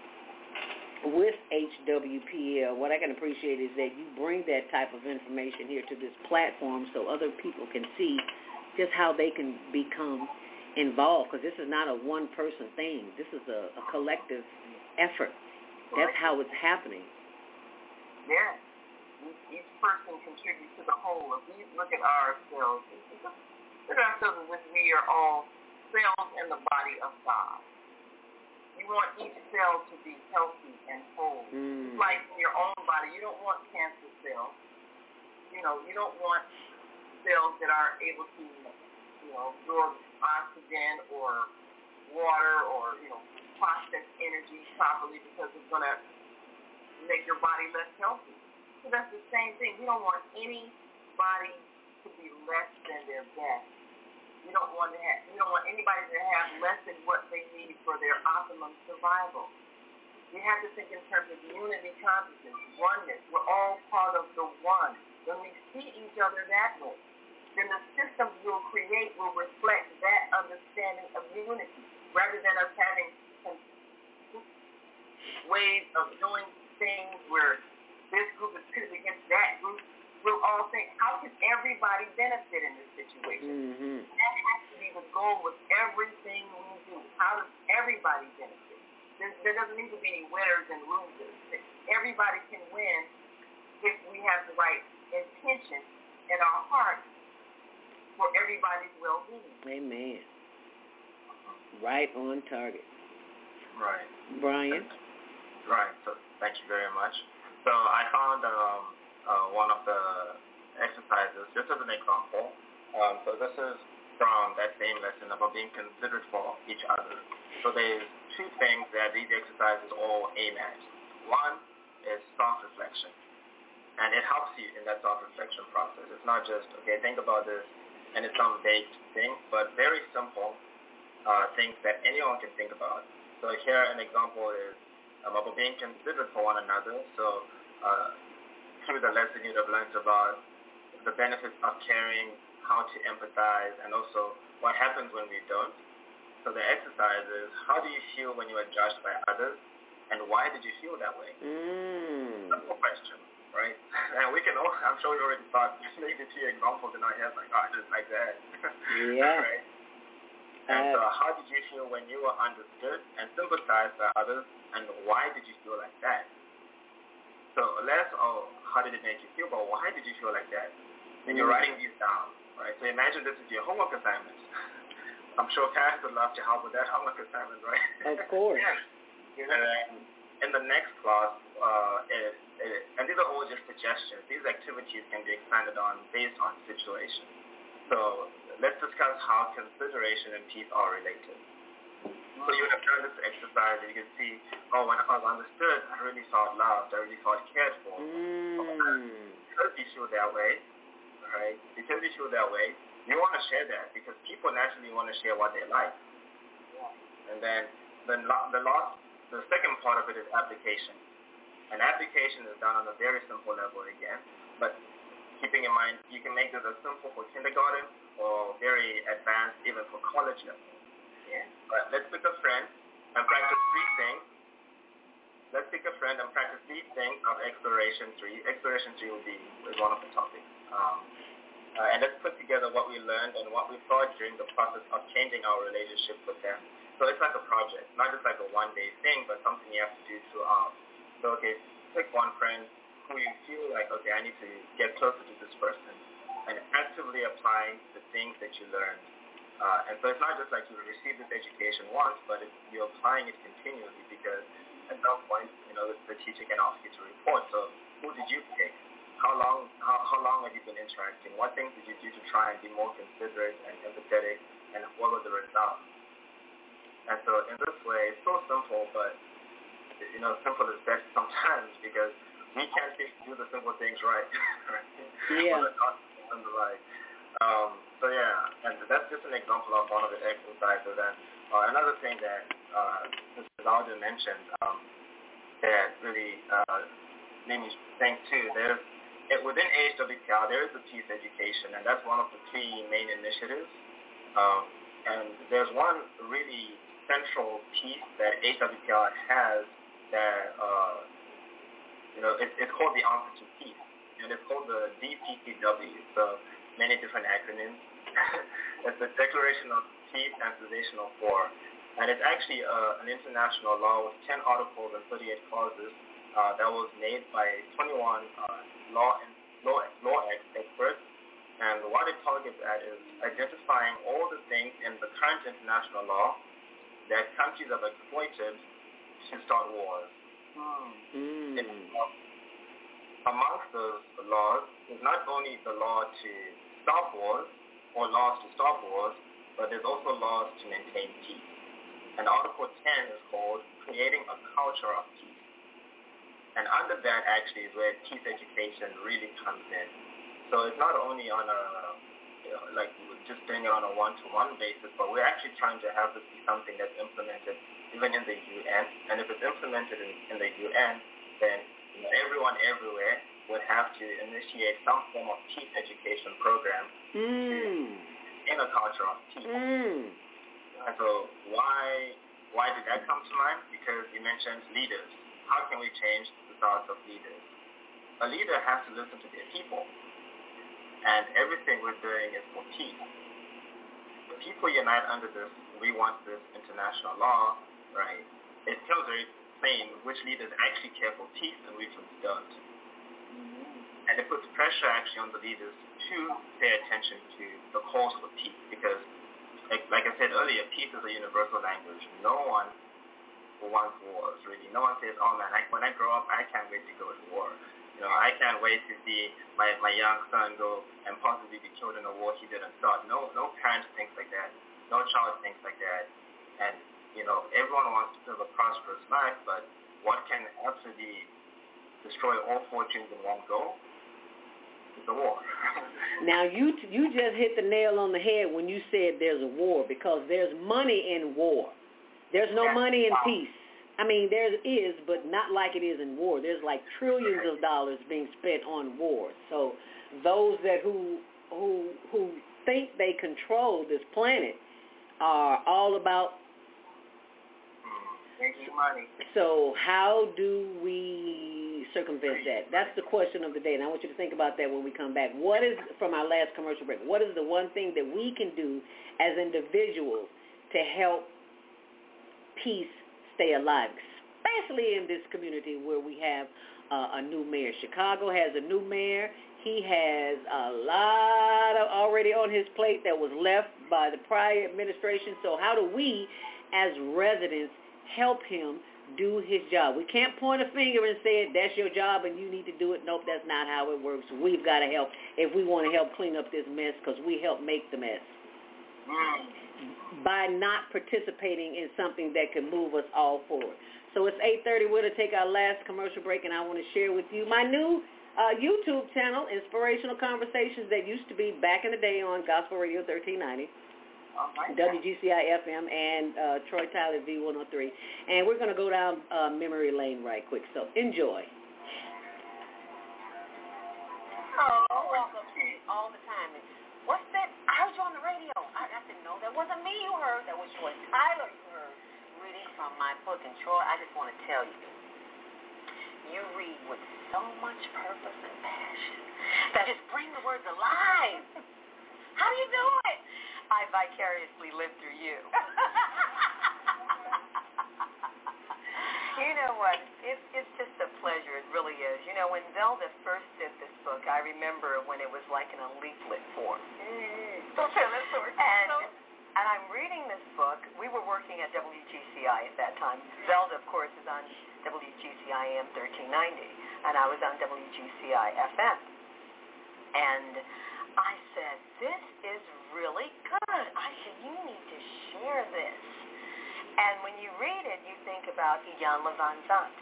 with HWPL, what I can appreciate is that you bring that type of information here to this platform so other people can see just how they can become involved because this is not a one-person thing. This is a, a collective effort. That's how it's happening. Yeah. Each person contributes to the whole. If we look at ourselves, look at ourselves as if we are all cells in the body of God. You want each cell to be healthy and whole. Mm. Like in your own body, you don't want cancer cells. You know, you don't want cells that aren't able to, you know, absorb oxygen or water or, you know, process energy properly because it's going to make your body less healthy. So that's the same thing. We don't want any body to be less than their best. We don't want to have, we don't want anybody to have less than what they need for their optimum survival. We have to think in terms of unity consciousness, oneness. We're all part of the one. When we see each other that way, then the systems we'll create will reflect that understanding of unity, rather than us having ways of doing things where this group is pitted against that group we'll all think, how can everybody benefit in this situation? Mm-hmm. That has to be the goal with everything we do. How does everybody benefit? There, there doesn't need to be any winners and losers. Everybody can win if we have the right intention in our heart for everybody's well-being. Amen. Right on target. Right. Brian? Right. So thank you very much. So I found um, uh, one of the exercises, just as an example. Um, so this is from that same lesson about being considerate for each other. So there's two things that these exercises all aim at. One is self-reflection, and it helps you in that self-reflection process. It's not just, okay, think about this, and it's some vague thing, but very simple uh, things that anyone can think about. So here an example is um, about being considerate for one another. So uh, through the lesson you'd have learned about the benefits of caring, how to empathize, and also what happens when we don't. So the exercise is, how do you feel when you are judged by others, and why did you feel that way? Mm. Simple question, right? And we can all, I'm sure we already thought, maybe two examples in our heads, like, oh, just like that. Yeah. right? And so how did you feel when you were understood and sympathized by others, and why did you feel like that? So less, oh, how did it make you feel, but why did you feel like that? And you're writing these down, right? So imagine this is your homework assignment. I'm sure parents would love to help with that homework assignment, right? Of course. and in the next class, uh, it, it, and these are all just suggestions. These activities can be expanded on based on situation. So let's discuss how consideration and peace are related. So you would have done this exercise and you can see, oh, when I was understood, I really felt loved, I really felt cared for. Mm. Because you feel that way, right? Because you feel that way, you want to share that because people naturally want to share what they like. And then the, the last, the second part of it is application. And application is done on a very simple level again, but keeping in mind you can make this as simple for kindergarten or very advanced even for college level. Let's pick a friend and practice three things. Let's pick a friend and practice these things of exploration three. Exploration three will be one of the topics. Um, uh, and let's put together what we learned and what we thought during the process of changing our relationship with them. So it's like a project, not just like a one-day thing, but something you have to do throughout. So okay, pick one friend who you feel like, okay, I need to get closer to this person, and actively applying the things that you learned uh, and so it's not just like you receive this education once, but it, you're applying it continually because at some point, you know, the, the teacher can ask you to report. So who did you pick? How long, how, how long have you been interacting? What things did you do to try and be more considerate and empathetic? And what were the results? And so in this way, it's so simple, but, you know, simple is best sometimes because we can't do the simple things right. Yeah. right. Um, so yeah, and that's just an example of one of the exercises. And uh, another thing that uh, Mr. Aldo mentioned um, that really uh, made me think too, there's it, within HWPL there is a peace education, and that's one of the three main initiatives. Um, and there's one really central piece that HWPL has that uh, you know it, it's called the Answer to Peace, and it's called the DPCW. So many different acronyms. it's the Declaration of Peace and Cessation of War. And it's actually uh, an international law with 10 articles and 38 clauses uh, that was made by 21 uh, law, and, law, law experts. And what it targets at is identifying all the things in the current international law that countries have exploited to start wars. Mm. amongst those laws is not only the law to stop wars or laws to stop wars, but there's also laws to maintain peace. And Article 10 is called Creating a Culture of Peace. And under that actually is where peace education really comes in. So it's not only on a, you know, like just doing it on a one-to-one basis, but we're actually trying to have this be something that's implemented even in the UN. And if it's implemented in, in the UN, then you know, everyone everywhere would have to initiate some form of peace education program mm. in a culture of peace. Mm. And so why why did that come to mind? Because you mentioned leaders. How can we change the thoughts of leaders? A leader has to listen to their people. And everything we're doing is for peace. The people unite under this, we want this international law, right? It tells very plain which leaders actually care for peace and which ones don't and it puts pressure actually on the leaders to pay attention to the cause for peace because, like, like I said earlier, peace is a universal language. No one wants wars, really. No one says, oh man, I, when I grow up, I can't wait to go to war. You know, I can't wait to see my, my young son go and possibly be killed in a war he didn't start. No, no parent thinks like that. No child thinks like that. And, you know, everyone wants to live a prosperous life, but what can absolutely destroy all fortunes in one go the war. now you you just hit the nail on the head when you said there's a war because there's money in war. There's no money in peace. I mean, there is, but not like it is in war. There's like trillions of dollars being spent on war. So those that who who who think they control this planet are all about mm, making money. So how do we circumvent that? That's the question of the day, and I want you to think about that when we come back. What is, from our last commercial break, what is the one thing that we can do as individuals to help peace stay alive, especially in this community where we have uh, a new mayor. Chicago has a new mayor. He has a lot of already on his plate that was left by the prior administration. So how do we, as residents, help him do his job? We can't point a finger and say that's your job and you need to do it. Nope, that's not how it works. We've got to help if we want to help clean up this mess because we help make the mess by not participating in something that can move us all forward. So it's 8.30. We're going to take our last commercial break, and I want to share with you my new uh, YouTube channel, Inspirational Conversations, that used to be back in the day on Gospel Radio 1390. WGCI FM and uh, Troy Tyler V103. And we're going to go down uh, memory lane right quick. So enjoy. Oh, welcome all the time. What's that? I heard you on the radio. I, I said, no, that wasn't me you heard. That was Troy Tyler you heard reading from my book. And Troy, I just want to tell you, you read with so much purpose and passion that just bring the words alive. How do you do it? I vicariously live through you. you know what? It's it's just a pleasure. It really is. You know, when Zelda first did this book, I remember when it was like in a leaflet form. Mm-hmm. And and I'm reading this book. We were working at WGCI at that time. Zelda, of course, is on WGCI AM 1390, and I was on WGCI FM. And I said, this is really good. I said, you need to share this. And when you read it, you think about Iyanla Vanzant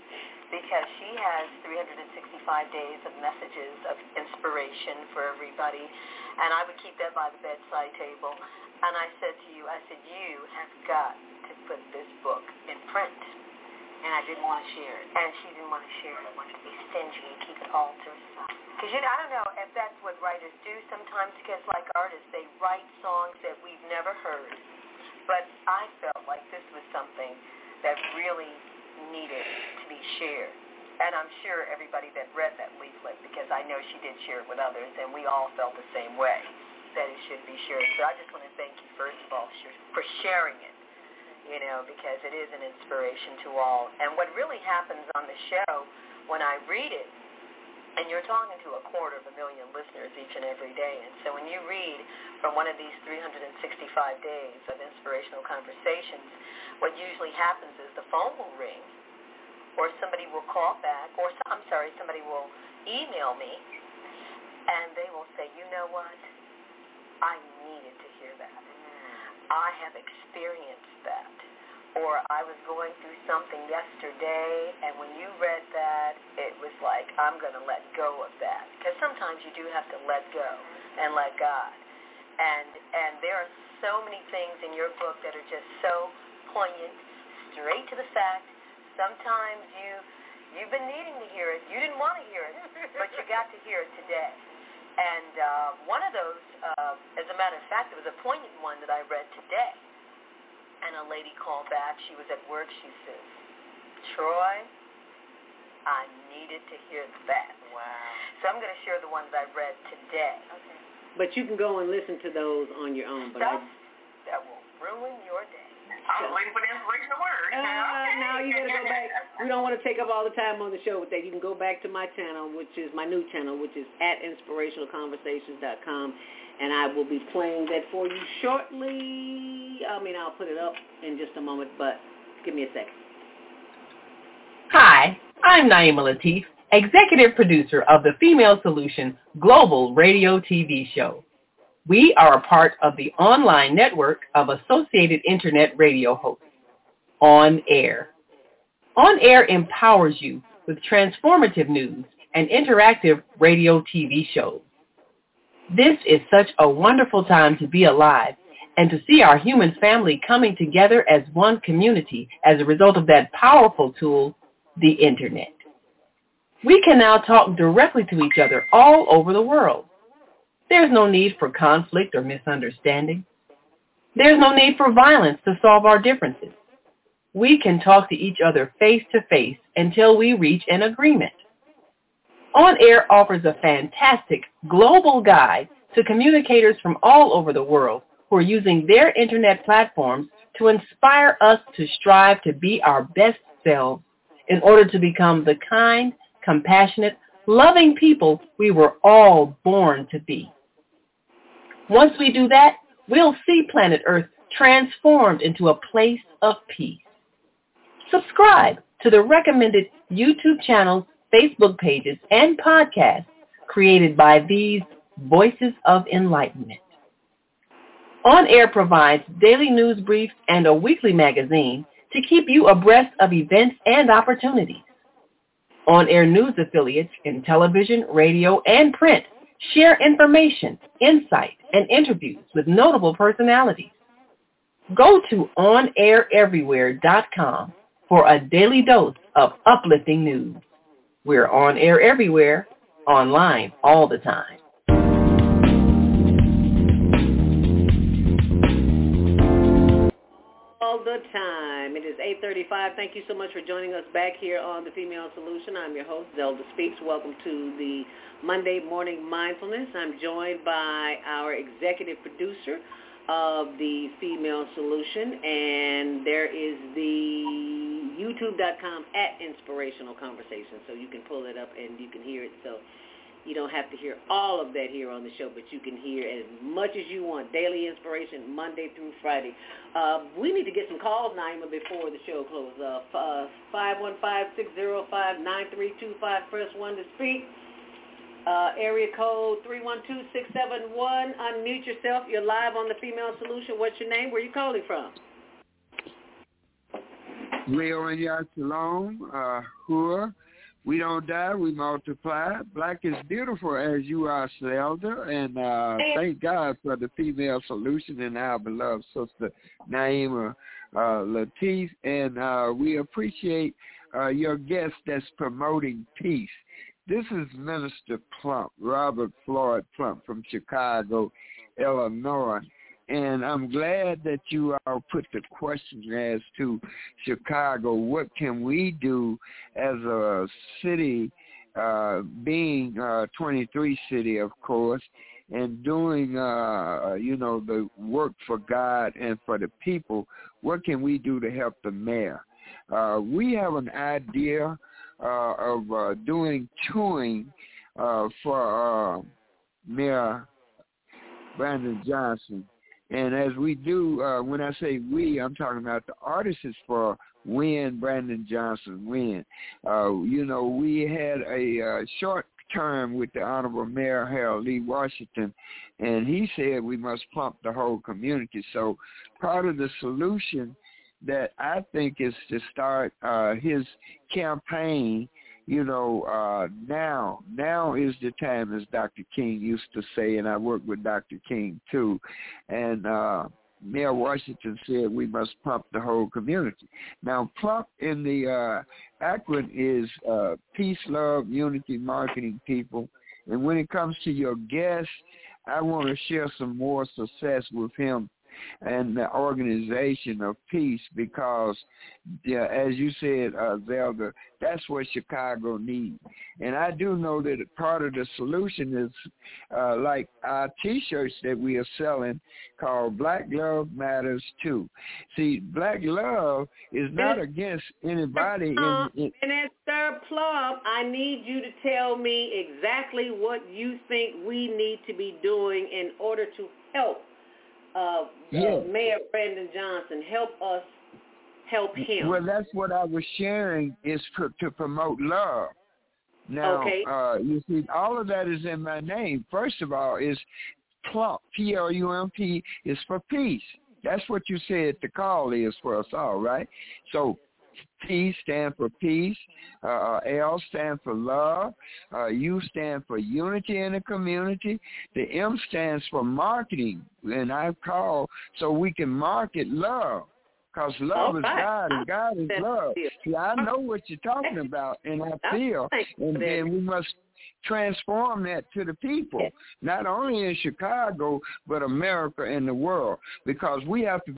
because she has 365 days of messages of inspiration for everybody. And I would keep that by the bedside table. And I said to you, I said, you have got to put this book in print. And I didn't want to share it. And she didn't want to share it. Wanted to be stingy and keep it all to herself. Because you know, I don't know if that's what writers do sometimes. Because like artists, they write songs that we've never heard. But I felt like this was something that really needed to be shared. And I'm sure everybody that read that leaflet, because I know she did share it with others, and we all felt the same way that it should be shared. So I just want to thank you, first of all, for sharing it you know, because it is an inspiration to all. And what really happens on the show when I read it, and you're talking to a quarter of a million listeners each and every day, and so when you read from one of these 365 days of inspirational conversations, what usually happens is the phone will ring, or somebody will call back, or I'm sorry, somebody will email me, and they will say, you know what, I needed to hear that. I have experienced that. Or I was going through something yesterday, and when you read that, it was like, I'm going to let go of that. Because sometimes you do have to let go and let God. And and there are so many things in your book that are just so poignant, straight to the fact. Sometimes you you've been needing to hear it. You didn't want to hear it, but you got to hear it today. And uh, one of those, uh, as a matter of fact, it was a poignant one that I read today. And a lady called back. She was at work. She says, Troy, I needed to hear that. Wow. So I'm going to share the ones I read today. Okay. But you can go and listen to those on your own. But Stuff I... that will ruin your day. I was waiting for the inspirational word. Uh, okay. now you gotta go back. We don't want to take up all the time on the show with that. You can go back to my channel, which is my new channel, which is at inspirationalconversations.com, and I will be playing that for you shortly. I mean, I'll put it up in just a moment, but give me a second. Hi, I'm Naima Latif, executive producer of the Female Solution Global Radio TV show. We are a part of the online network of Associated Internet radio hosts, On Air. On Air empowers you with transformative news and interactive radio TV shows. This is such a wonderful time to be alive and to see our human family coming together as one community as a result of that powerful tool, the Internet. We can now talk directly to each other all over the world. There's no need for conflict or misunderstanding. There's no need for violence to solve our differences. We can talk to each other face to face until we reach an agreement. On Air offers a fantastic global guide to communicators from all over the world who are using their internet platforms to inspire us to strive to be our best selves in order to become the kind, compassionate, loving people we were all born to be. Once we do that, we'll see planet Earth transformed into a place of peace. Subscribe to the recommended YouTube channels, Facebook pages, and podcasts created by these Voices of Enlightenment. On Air provides daily news briefs and a weekly magazine to keep you abreast of events and opportunities. On Air News affiliates in television, radio, and print share information, insight, and interviews with notable personalities. Go to onaireverywhere.com for a daily dose of uplifting news. We're on air everywhere, online all the time. Time. It is 8.35. Thank you so much for joining us back here on The Female Solution. I'm your host, Zelda Speaks. Welcome to the Monday Morning Mindfulness. I'm joined by our executive producer of The Female Solution, and there is the youtube.com at Inspirational Conversation, so you can pull it up and you can hear it. So you don't have to hear all of that here on the show, but you can hear as much as you want. Daily inspiration, Monday through Friday. Uh, we need to get some calls, Naima, before the show closes. Uh, 515-605-9325, press 1 to speak. Uh, area code 312671. Unmute yourself. You're live on the Female Solution. What's your name? Where are you calling from? Rio and Shalom, uh, Hua, we don't die, we multiply. Black is beautiful as you are, Zelda. And uh, thank God for the female solution and our beloved sister Naima uh, Latif. And uh, we appreciate uh, your guest that's promoting peace. This is Minister Plump, Robert Floyd Plump from Chicago, Illinois. And I'm glad that you all put the question as to Chicago. What can we do as a city, uh, being uh, 23 city, of course, and doing, uh, you know, the work for God and for the people? What can we do to help the mayor? Uh, we have an idea uh, of uh, doing touring uh, for Mayor Brandon Johnson and as we do, uh, when I say we, I'm talking about the artists for Win, Brandon Johnson, Win. Uh, you know, we had a uh, short term with the Honorable Mayor Harold Lee Washington, and he said we must pump the whole community. So part of the solution that I think is to start uh, his campaign you know, uh, now, now is the time, as Dr. King used to say, and I worked with Dr. King too. And uh, Mayor Washington said we must pump the whole community. Now, pump in the uh, acronym is uh, peace, love, unity, marketing people. And when it comes to your guest, I want to share some more success with him and the organization of peace because, yeah, as you said, uh, Zelda, that's what Chicago needs. And I do know that part of the solution is uh, like our T-shirts that we are selling called Black Love Matters Too. See, Black Love is not against anybody. In, in, Minister Plump, I need you to tell me exactly what you think we need to be doing in order to help uh, yeah. Mayor Brandon Johnson. Help us help him. Well, that's what I was sharing is to, to promote love. Now, okay. uh, you see, all of that is in my name. First of all, is plump, P-L-U-M-P, is for peace. That's what you said the call is for us all, right? So P stand for peace. Uh, L stand for love. Uh, U stand for unity in the community. The M stands for marketing, and I call so we can market love. Because love is God and God is love. See, I know what you're talking about, and I feel, and then we must transform that to the people, not only in Chicago, but America and the world, because we have to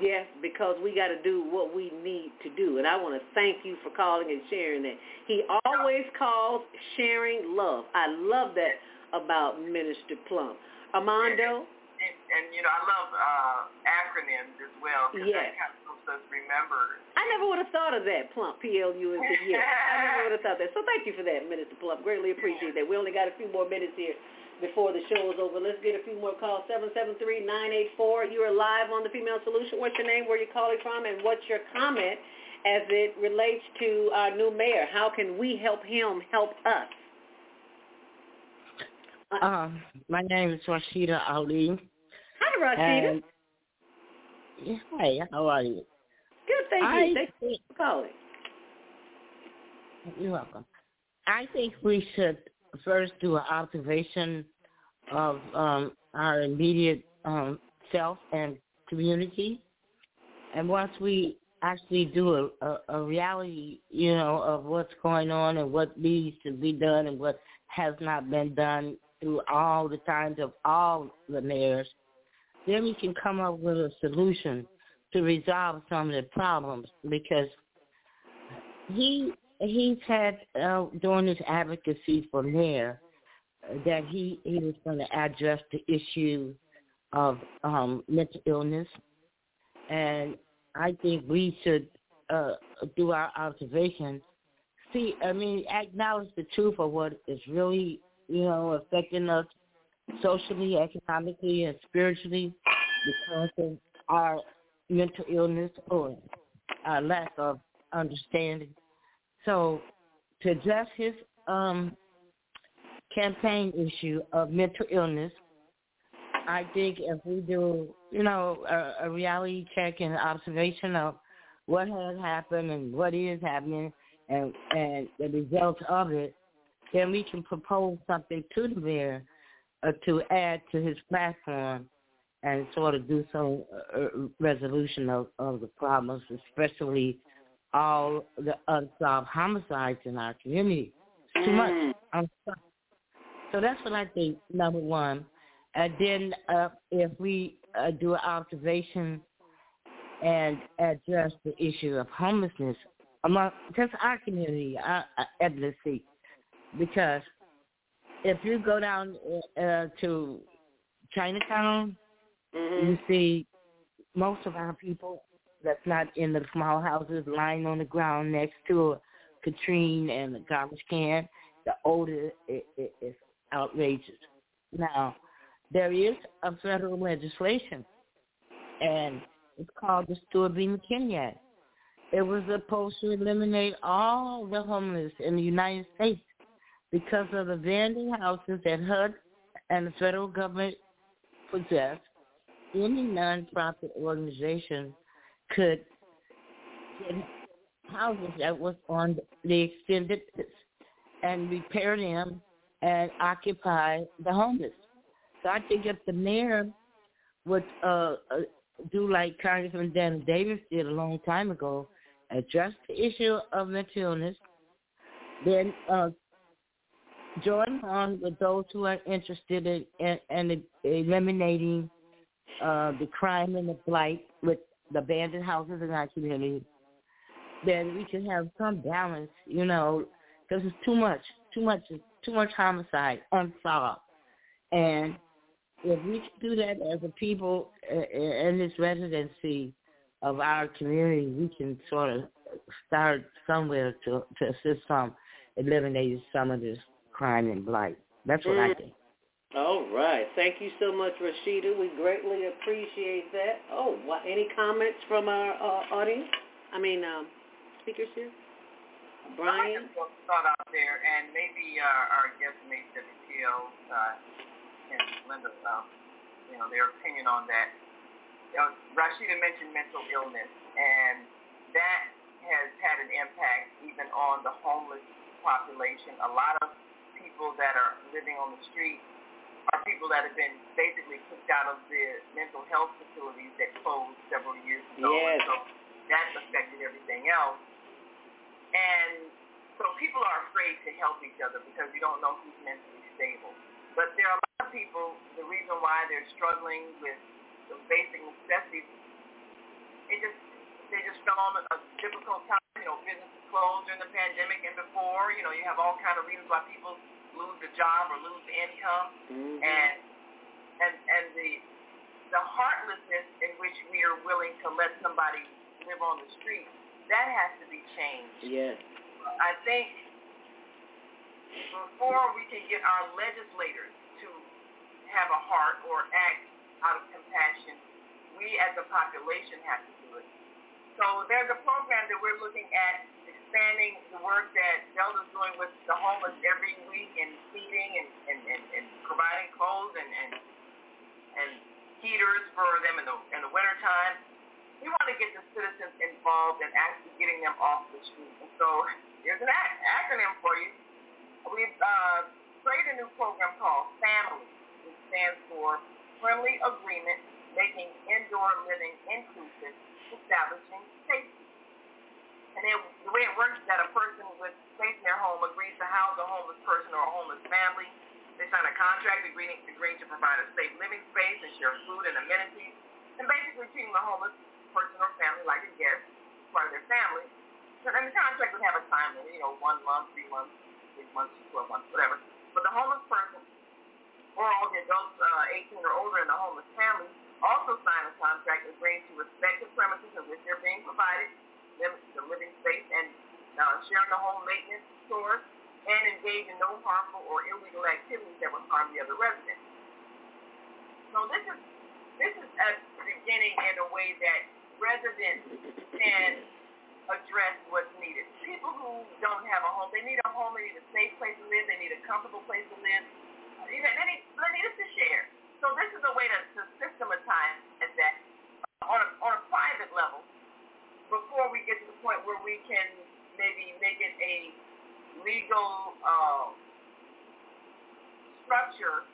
Yes, because we got to do what we need to do. And I want to thank you for calling and sharing that. He always calls sharing love. I love that about Minister Plump. Armando? And, and, and you know, I love uh, acronyms as well because yes. that kind of helps us remember. I never would have thought of that, Plump, P-L-U-M-P, yeah. I never would have thought of that. So thank you for that, Minister Plump. Greatly appreciate that. We only got a few more minutes here before the show is over. Let's get a few more calls. 773-984. You are live on the Female Solution. What's your name, where you're calling from, and what's your comment as it relates to our new mayor? How can we help him help us? Uh, Um, my name is Rashida Ali. Hi, Rashida. And, hi, how are you? Good, thank I you. Thank you for calling. You're welcome. I think we should first do an observation of um, our immediate um, self and community. And once we actually do a, a, a reality, you know, of what's going on and what needs to be done and what has not been done through all the times of all the mayors, then we can come up with a solution to resolve some of the problems because he he's had uh, during his advocacy for mayor uh, that he he was going to address the issue of um, mental illness, and I think we should uh, do our observation. See, I mean, acknowledge the truth of what is really you know, affecting us socially, economically, and spiritually because of our mental illness or our lack of understanding. So to address his um, campaign issue of mental illness, I think if we do, you know, a, a reality check and observation of what has happened and what is happening and and the results of it, then we can propose something to the mayor uh, to add to his platform and sort of do some uh, resolution of, of the problems, especially all the unsolved homicides in our community. It's too much. I'm sorry. So that's what I think, number one. And then uh, if we uh, do an observation and address the issue of homelessness among just our community, our, our ethnicity, because if you go down uh, to Chinatown, mm-hmm. you see most of our people that's not in the small houses lying on the ground next to a Katrine and a garbage can. The odor is, is outrageous. Now, there is a federal legislation, and it's called the Stewart B. McKinney Act. It was supposed to eliminate all the homeless in the United States because of the abandoned houses that HUD and the federal government possess, any nonprofit organization could get houses that was on the extended and repair them and occupy the homeless. So I think if the mayor would uh, uh, do like Congressman Dan Davis did a long time ago, address the issue of mental illness, then uh, join on with those who are interested in, in, in eliminating uh, the crime and the blight with the abandoned houses in our community, then we can have some balance, you know, because it's too much, too much, too much homicide unsolved. And if we can do that as a people in this residency of our community, we can sort of start somewhere to to assist some eliminating some of this crime and blight. That's what mm. I think. All right. Thank you so much, Rashida. We greatly appreciate that. Oh, what, any comments from our uh, audience? I mean, um, speakers here? Brian? I just thought out there, and maybe uh, our guest may uh, and Linda, um, you know, their opinion on that. You know, Rashida mentioned mental illness, and that has had an impact even on the homeless population. A lot of people that are living on the street are people that have been basically kicked out of the mental health facilities that closed several years ago. Yes. So that's affected everything else. And so people are afraid to help each other because you don't know who's mentally stable. But there are a lot of people, the reason why they're struggling with the basic necessities, it just they just fell on a difficult time. You know, businesses closed during the pandemic and before. You know, you have all kind of reasons why people lose a job or lose income, mm-hmm. and and and the the heartlessness in which we are willing to let somebody live on the street, that has to be changed. Yes. I think before we can get our legislators to have a heart or act out of compassion, we as a population have to do it. So there's a program that we're looking at expanding the work that Zelda's doing with the homeless every week and feeding and, and, and, and providing clothes and, and and heaters for them in the in the winter time. We want to get the citizens involved in actually getting them off the street. And so here's an ac- acronym for you. We've uh, created a new program called FAMILY. It stands for Friendly Agreement Making Indoor Living Inclusive, Establishing Safety. And it, the way it works is that a person with space in their home agrees to house a homeless person or a homeless family they sign a contract agreeing, agreeing to provide a safe living space and share food and amenities, and basically treating the homeless person or family like a guest, part of their family. So, and the contract would have a time limit, you know, one month, three months, six months, twelve months, whatever. But the homeless person or all the adults uh, 18 or older in the homeless family also sign a contract agreeing to respect the premises in which they're being provided, the living space, and uh, sharing the home maintenance, chores, and engage in no harmful or illegal activities that would harm the other residents. So this is this is a beginning in a way that residents can address what's needed. People who don't have a home, they need a home, they need a safe place to live, they need a comfortable place to live. They need, they need us to share. So this is a way to, to systematize that on a, on a private level before we get to the point where we can maybe make it a legal uh, structure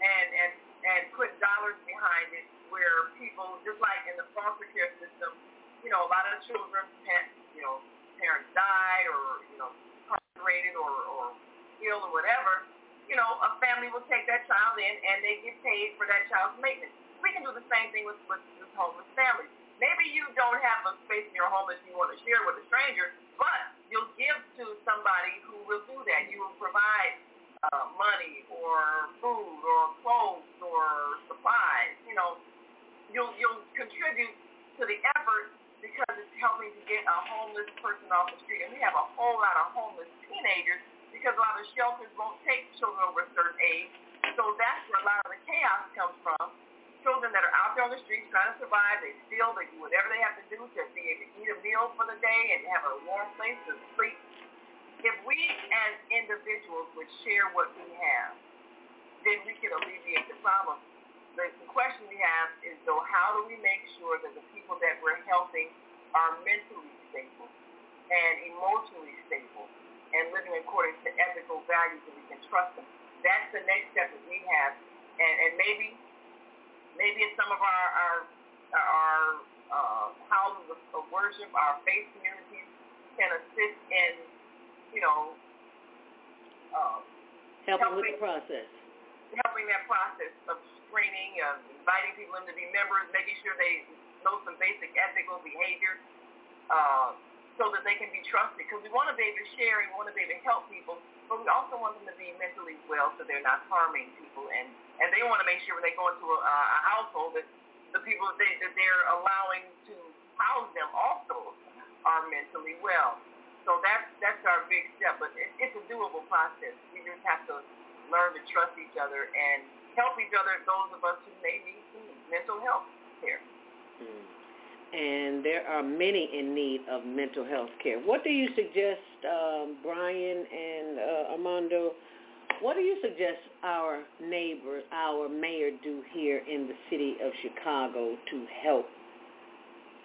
and, and, and put dollars behind it where people, just like in the foster care system, you know, a lot of children, you know, parents die or, you know, incarcerated or, or ill or whatever, you know, a family will take that child in and they get paid for that child's maintenance. We can do the same thing with, with, with homeless families. Maybe you don't have a space in your home that you want to share with a stranger, but you'll give to somebody who will do that. You will provide uh, money or food or clothes or supplies. You know, you'll you'll contribute to the effort because it's helping to get a homeless person off the street. And we have a whole lot of homeless teenagers because a lot of shelters won't take children over a certain age. So that's where a lot of the chaos comes from children that are out there on the streets trying to survive. They steal. They do whatever they have to do to be able to eat a meal for the day and have a warm place to sleep. If we as individuals would share what we have, then we can alleviate the problem. The, the question we have is, though, how do we make sure that the people that we're helping are mentally stable and emotionally stable and living according to ethical values that we can trust them? That's the next step that we have. And, and maybe maybe in some of our our, our uh, houses of, of worship, our faith communities can assist in, you know, uh, helping, helping with the process. Helping that process of screening, of inviting people in to be members, making sure they know some basic ethical behavior, uh, so that they can be trusted. Because we want to be able to share, and we want to be able to help people, but we also want them to be mentally well so they're not harming people. And, and they want to make sure when they go into a, a household that the people that, they, that they're allowing to house them also are mentally well. So that's, that's our big step. But it, it's a doable process. We just have to learn to trust each other and help each other, those of us who may need mental health care. Mm and there are many in need of mental health care. What do you suggest, um, Brian and uh, Armando? What do you suggest our neighbor, our mayor, do here in the city of Chicago to help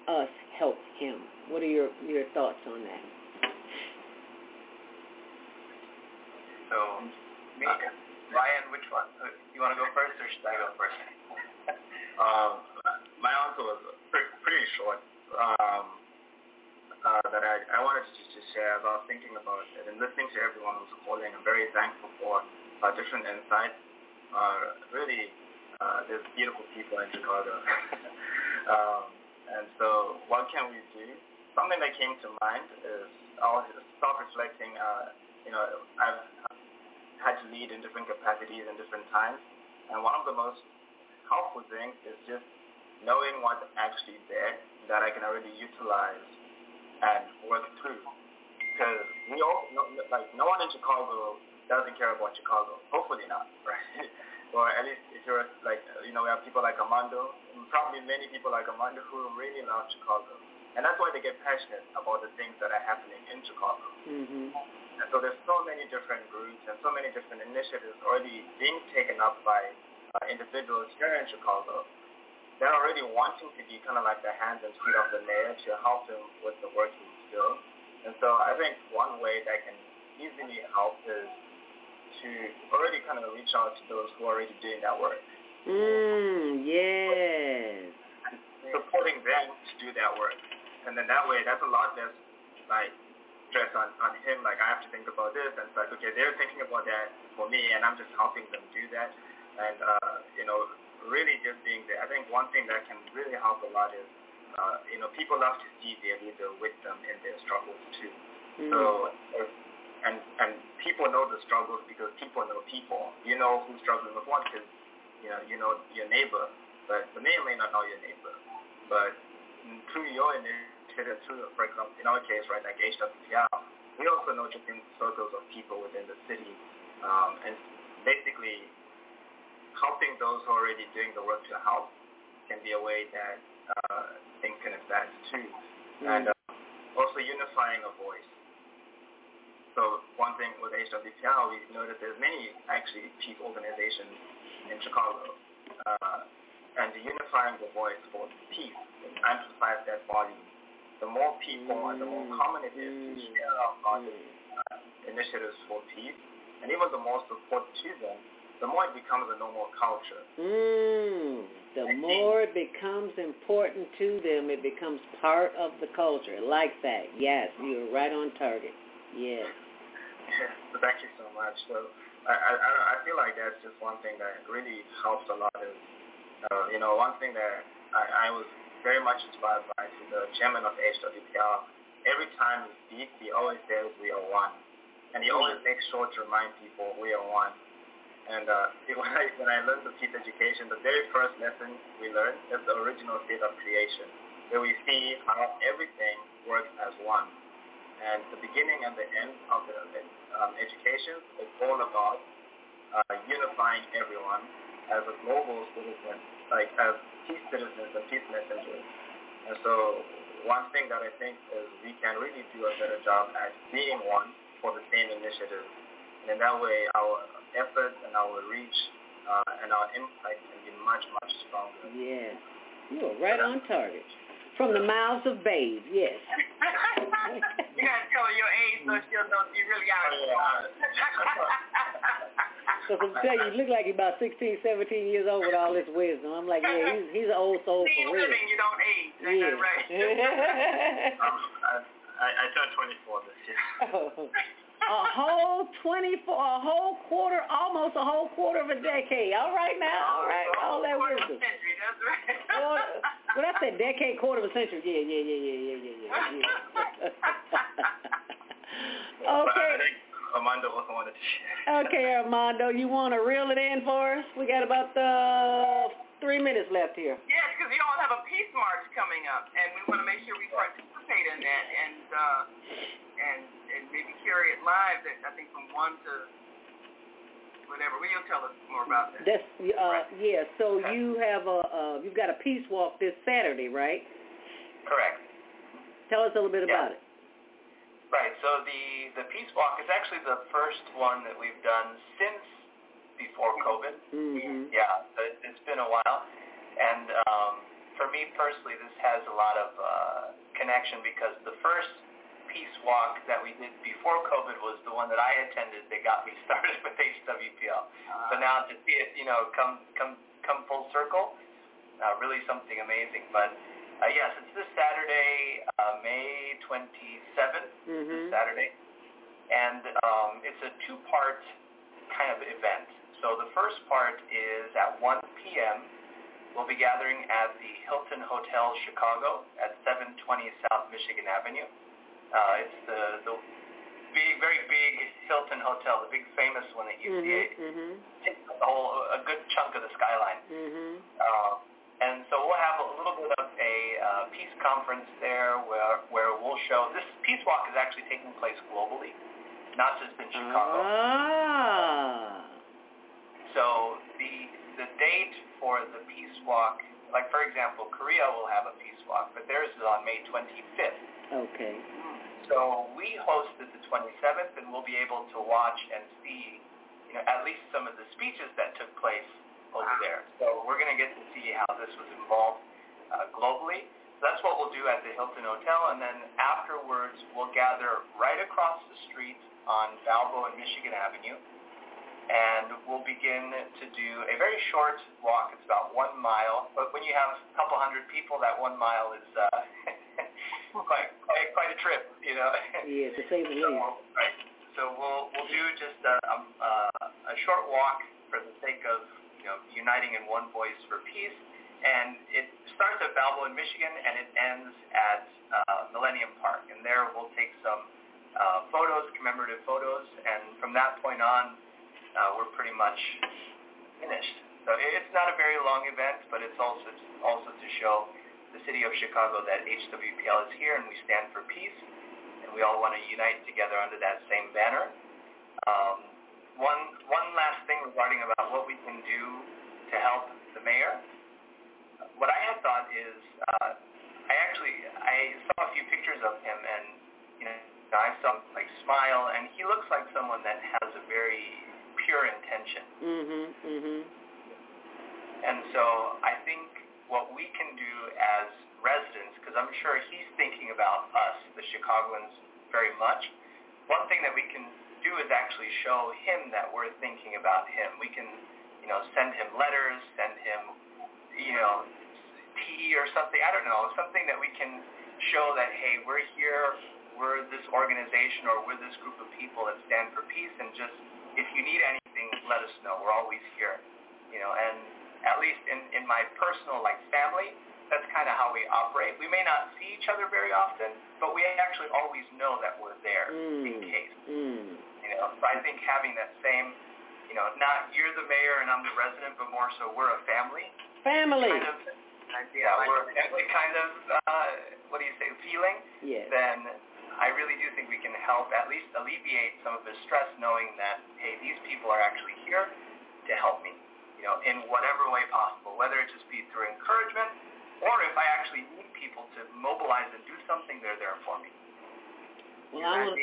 us help him? What are your your thoughts on that? So, me, Brian, which one? Uh, you want to go first, or should I go first? um, my answer was pretty, pretty short. Um, uh, that I, I wanted to just share I was thinking about it and listening to everyone who's calling. I'm very thankful for uh, different insights. Uh, really, uh, there's beautiful people in Chicago. um, and so what can we do? Something that came to mind is I was self-reflecting. Uh, you know, I've had to lead in different capacities in different times. And one of the most helpful things is just knowing what's actually there, that I can already utilize and work through. Because we all, no, like, no one in Chicago doesn't care about Chicago. Hopefully not, right? or at least if you're like, you know, we have people like Armando, probably many people like Armando who really love Chicago. And that's why they get passionate about the things that are happening in Chicago. Mm-hmm. And so there's so many different groups and so many different initiatives already being taken up by uh, individuals here in Chicago. They're already wanting to be kind of like the hands and feet of the mayor to help him with the work he's doing. And so I think one way that can easily help is to already kind of reach out to those who are already doing that work. Mm, yes. Supporting them to do that work. And then that way, that's a lot less, like, stress on, on him. Like, I have to think about this. And it's like, okay, they're thinking about that for me, and I'm just helping them do that. And, uh, you know, really just being there. I think one thing that can really help a lot is, uh, you know, people love to see their leader with them in their struggles, too. Mm. So, and and people know the struggles because people know people. You know who's struggling with what because you know you know your neighbor, but the mayor may not know your neighbor. But through your initiative, through for example, in our case, right, like HWPL, we also know different circles of people within the city, um, and basically helping those who are already doing the work to help can be a way that uh, things can advance too, Mm. and uh, also unifying a voice. So one thing with HWPL, we know that there's many actually peace organizations in Chicago. Uh, and unifying the voice for peace amplifies that volume. The more people and the more common it is to share about uh, initiatives for peace, and even the more support to them, the more it becomes a normal culture. Mm, the more it becomes important to them, it becomes part of the culture. Like that. Yes, you're right on target. Yes. Yeah, thank you so much. So I, I, I feel like that's just one thing that really helps a lot is, uh, you know, one thing that I, I was very much inspired by is the chairman of HWPL. Every time he speaks, he always says we are one. And he always makes sure to remind people we are one. And uh, when, I, when I learned the peace education, the very first lesson we learned is the original state of creation, where we see how everything works as one. And the beginning and the end of the um, education is all about uh, unifying everyone as a global citizen, like as peace citizens and peace messengers. And so one thing that I think is we can really do a better job at being one for the same initiative. And in that way, our efforts and our reach uh, and our impact can be much, much stronger. Yes. You are right on target. From the mouths of babes, yes. you gotta tell her your age so she'll know you really are. Because I'm telling you, you look like you're about 16, 17 years old with all this wisdom. I'm like, yeah, he's, he's an old soul See, for real. living, you don't age. Ain't Yeah. right? um, I, I, I turned 24 this year. A whole 24, a whole quarter, almost a whole quarter of a decade. All right now, all right, all that wisdom. Century, that's right. Quarter, well, that's a decade, quarter of a century. Yeah, yeah, yeah, yeah, yeah, yeah, yeah. yeah. Okay. Armando also wanted to share. Okay, Armando, you want to reel it in for us? We got about uh, three minutes left here. Yes, because you all have a peace march coming up, and we want to make sure we participate in that and uh, and and maybe carry it live. That I think from one to whatever. Well, you'll tell us more about that. That's uh, yeah. So you have a uh, you've got a peace walk this Saturday, right? Correct. Tell us a little bit about it. Right. So the the peace walk is actually the first one that we've done since before COVID. Mm-hmm. Yeah, it, it's been a while, and um, for me personally, this has a lot of uh, connection because the first peace walk that we did before COVID was the one that I attended that got me started with HWPL. So now to see it, you know, come come come full circle, uh, really something amazing. But uh, yes, it's this Saturday, uh, May 27th, Mm-hmm. this Saturday, and um, it's a two-part kind of event. So the first part is at 1 p.m. We'll be gathering at the Hilton Hotel Chicago at 720 South Michigan Avenue. Uh, it's the, the big, very big Hilton Hotel, the big famous one that you see. Mm-hmm. Takes a whole a good chunk of the skyline. Mm-hmm. Uh, and so we'll have a little bit of a uh, peace conference there where where we'll show this peace walk is actually taking place globally, not just in Chicago. Ah. So the the date for the peace walk, like for example, Korea will have a peace walk, but theirs is on May 25th. Okay. So we hosted the 27th, and we'll be able to watch and see, you know, at least some of the speeches that took place over there. So we're going to get to see how this was involved uh, globally. So that's what we'll do at the Hilton Hotel, and then afterwards we'll gather right across the street on Balboa and Michigan Avenue, and we'll begin to do a very short walk. It's about one mile, but when you have a couple hundred people, that one mile is uh, quite, quite quite a trip, you know. Yeah, to say the least. Right. So we'll we'll do just a, a, a short walk for the sake of you know uniting in one voice for peace, and it starts at Balboa in Michigan and it ends at uh, Millennium Park, and there we'll take some uh, photos, commemorative photos, and from that point on, uh, we're pretty much finished. So it's not a very long event, but it's also also to show the city of Chicago that HWPL is here and we stand for peace, and we all want to unite together under that same banner. Um, one one last thing regarding about what we can do to help the mayor. What I had thought is, uh, I actually I saw a few pictures of him, and you know I saw him like smile, and he looks like someone that has a very pure intention. Mhm. Mhm. And so I think what we can do as residents, because I'm sure he's thinking about us, the Chicagoans, very much. One thing that we can do is actually show him that we're thinking about him. We can, you know, send him letters, send him, you know, tea or something. I don't know, something that we can show that hey, we're here, we're this organization or we're this group of people that stand for peace, and just if you need anything, let us know. We're always here, you know. And at least in in my personal like family, that's kind of how we operate. We may not see each other very often, but we actually always know that we're there mm. in case. Mm. You know, so I think having that same, you know, not you're the mayor and I'm the resident, but more so we're a family. Family. Kind of, yeah, we're a family kind of, uh, what do you say, feeling. Yes. Then I really do think we can help at least alleviate some of the stress knowing that, hey, these people are actually here to help me, you know, in whatever way possible, whether it just be through encouragement or if I actually need people to mobilize and do something, they're there for me. Well, I will,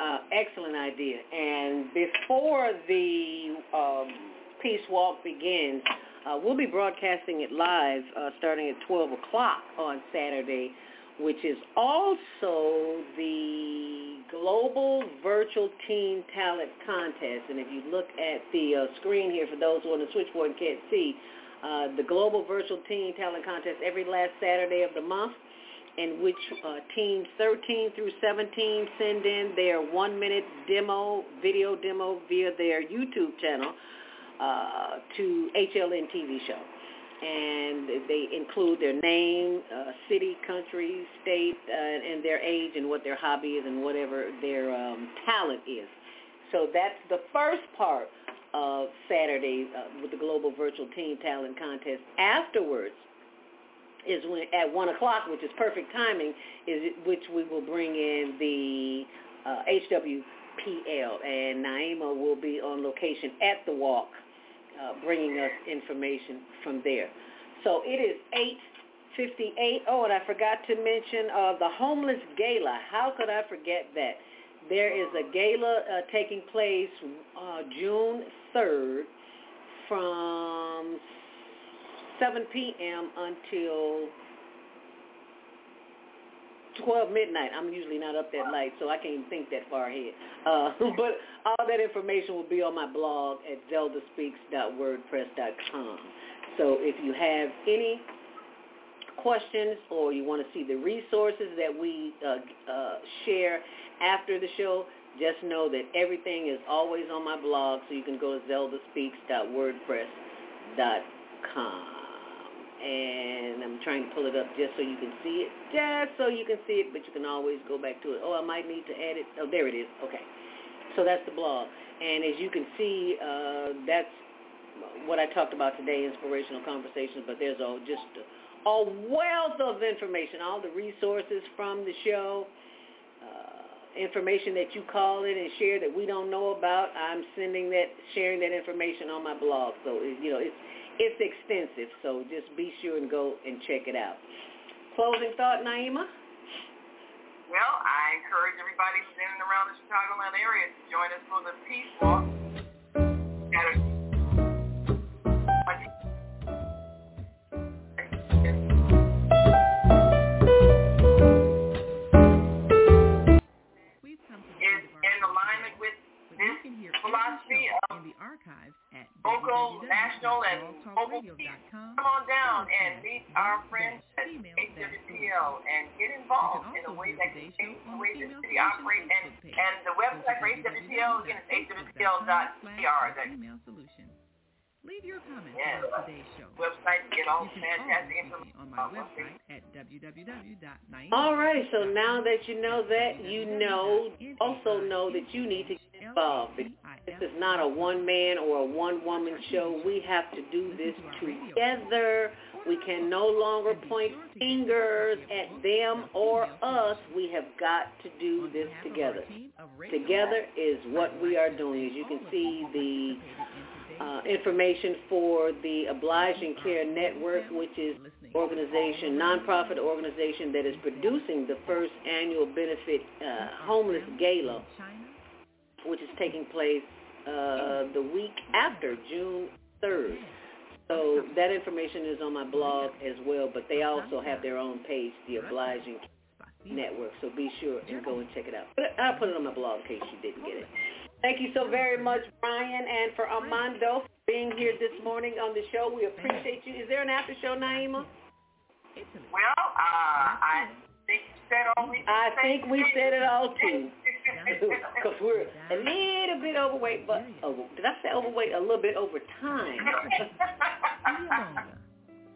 uh, excellent idea. And before the um, Peace Walk begins, uh, we'll be broadcasting it live uh, starting at 12 o'clock on Saturday, which is also the Global Virtual Teen Talent Contest. And if you look at the uh, screen here, for those who on the switchboard and can't see, uh, the Global Virtual Teen Talent Contest every last Saturday of the month in which uh, teams 13 through 17 send in their one-minute demo, video demo via their YouTube channel uh, to HLN TV show. And they include their name, uh, city, country, state, uh, and their age and what their hobby is and whatever their um, talent is. So that's the first part of Saturday uh, with the Global Virtual Teen Talent Contest. Afterwards, is when at one o'clock, which is perfect timing, is which we will bring in the uh, HWPL, and Naima will be on location at the walk, uh, bringing us information from there. So it is eight fifty-eight. Oh, and I forgot to mention uh, the homeless gala. How could I forget that? There is a gala uh, taking place uh, June third from 7 p.m. until 12 midnight. I'm usually not up that late, so I can't think that far ahead. Uh, but all that information will be on my blog at zeldaspeaks.wordpress.com. So if you have any questions or you want to see the resources that we uh, uh, share after the show, just know that everything is always on my blog, so you can go to zeldaspeaks.wordpress.com and I'm trying to pull it up just so you can see it, just so you can see it, but you can always go back to it. Oh, I might need to add it. Oh, there it is. Okay. So that's the blog. And as you can see, uh, that's what I talked about today, inspirational conversations, but there's all just a, wealth of information, all the resources from the show, uh, information that you call in and share that we don't know about. I'm sending that, sharing that information on my blog. So you know, it's it's extensive. So just be sure and go and check it out. Closing thought, Naima. Well, I encourage everybody in and around the Chicagoland area to join us for the Peace Walk. philosophy of local, national, and global Come on down and meet our friends at HWPL and get involved in a way that can change the way the city operates. And, and the website for HWPL, again, is hwpl.cr. Leave your comments yeah. about today's show. Website to get all fantastic information on my website at www.naima. All right, so now that you know that, you know, also know that you need to get involved. This is not a one-man or a one-woman show. We have to do this together. We can no longer point fingers at them or us. We have got to do this together. Together is what we are doing. As you can see, the uh, information for the Obliging Care Network, which is organization, nonprofit organization that is producing the first annual benefit uh, homeless gala, which is taking place uh, the week after June 3rd. So that information is on my blog as well, but they also have their own page, the Obliging Care Network. So be sure and go and check it out. But I'll put it on my blog in case you didn't get it. Thank you so very much, Brian, and for Armando being here this morning on the show. We appreciate you. Is there an after show, Naima? Well, uh, I think you said all we I think we said it all too. Because we're a little bit overweight, but oh, did I say overweight? A little bit over time.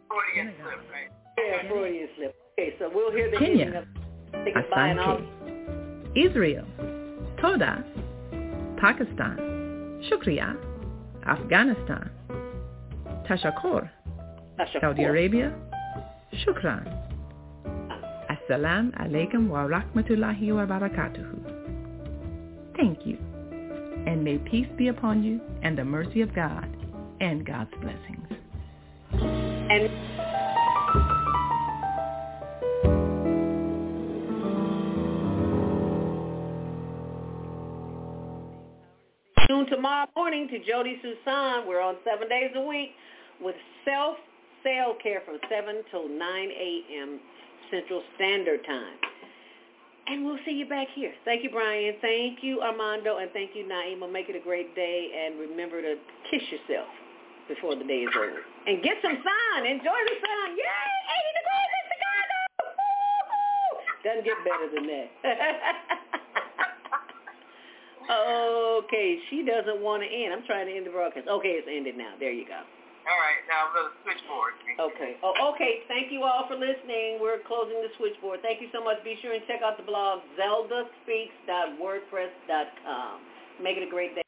Freudian slip, right? Yeah, Freudian slip. Okay, so we'll hear the Kenya, ending of say goodbye. Israel, Toda, Pakistan, Shukriya, Afghanistan, Tashakkur, Saudi Arabia, Shukran. Assalamu alaikum wa rahmatullahi wa barakatuhu. Thank you. And may peace be upon you and the mercy of God and God's blessings. And Tune tomorrow morning to Jody Susan. We're on seven days a week with self cell care from 7 till 9 a.m. Central Standard Time. And we'll see you back here. Thank you, Brian. Thank you, Armando. And thank you, Naima. Make it a great day. And remember to kiss yourself before the day is over. And get some sun. Enjoy the sun. Yay! 80 degrees in Chicago! Doesn't get better than that. okay, she doesn't want to end. I'm trying to end the broadcast. Okay, it's ended now. There you go. All right, now the switchboard. Okay. Oh, okay. Thank you all for listening. We're closing the switchboard. Thank you so much. Be sure and check out the blog zeldaspeaks.wordpress.com. Make it a great day.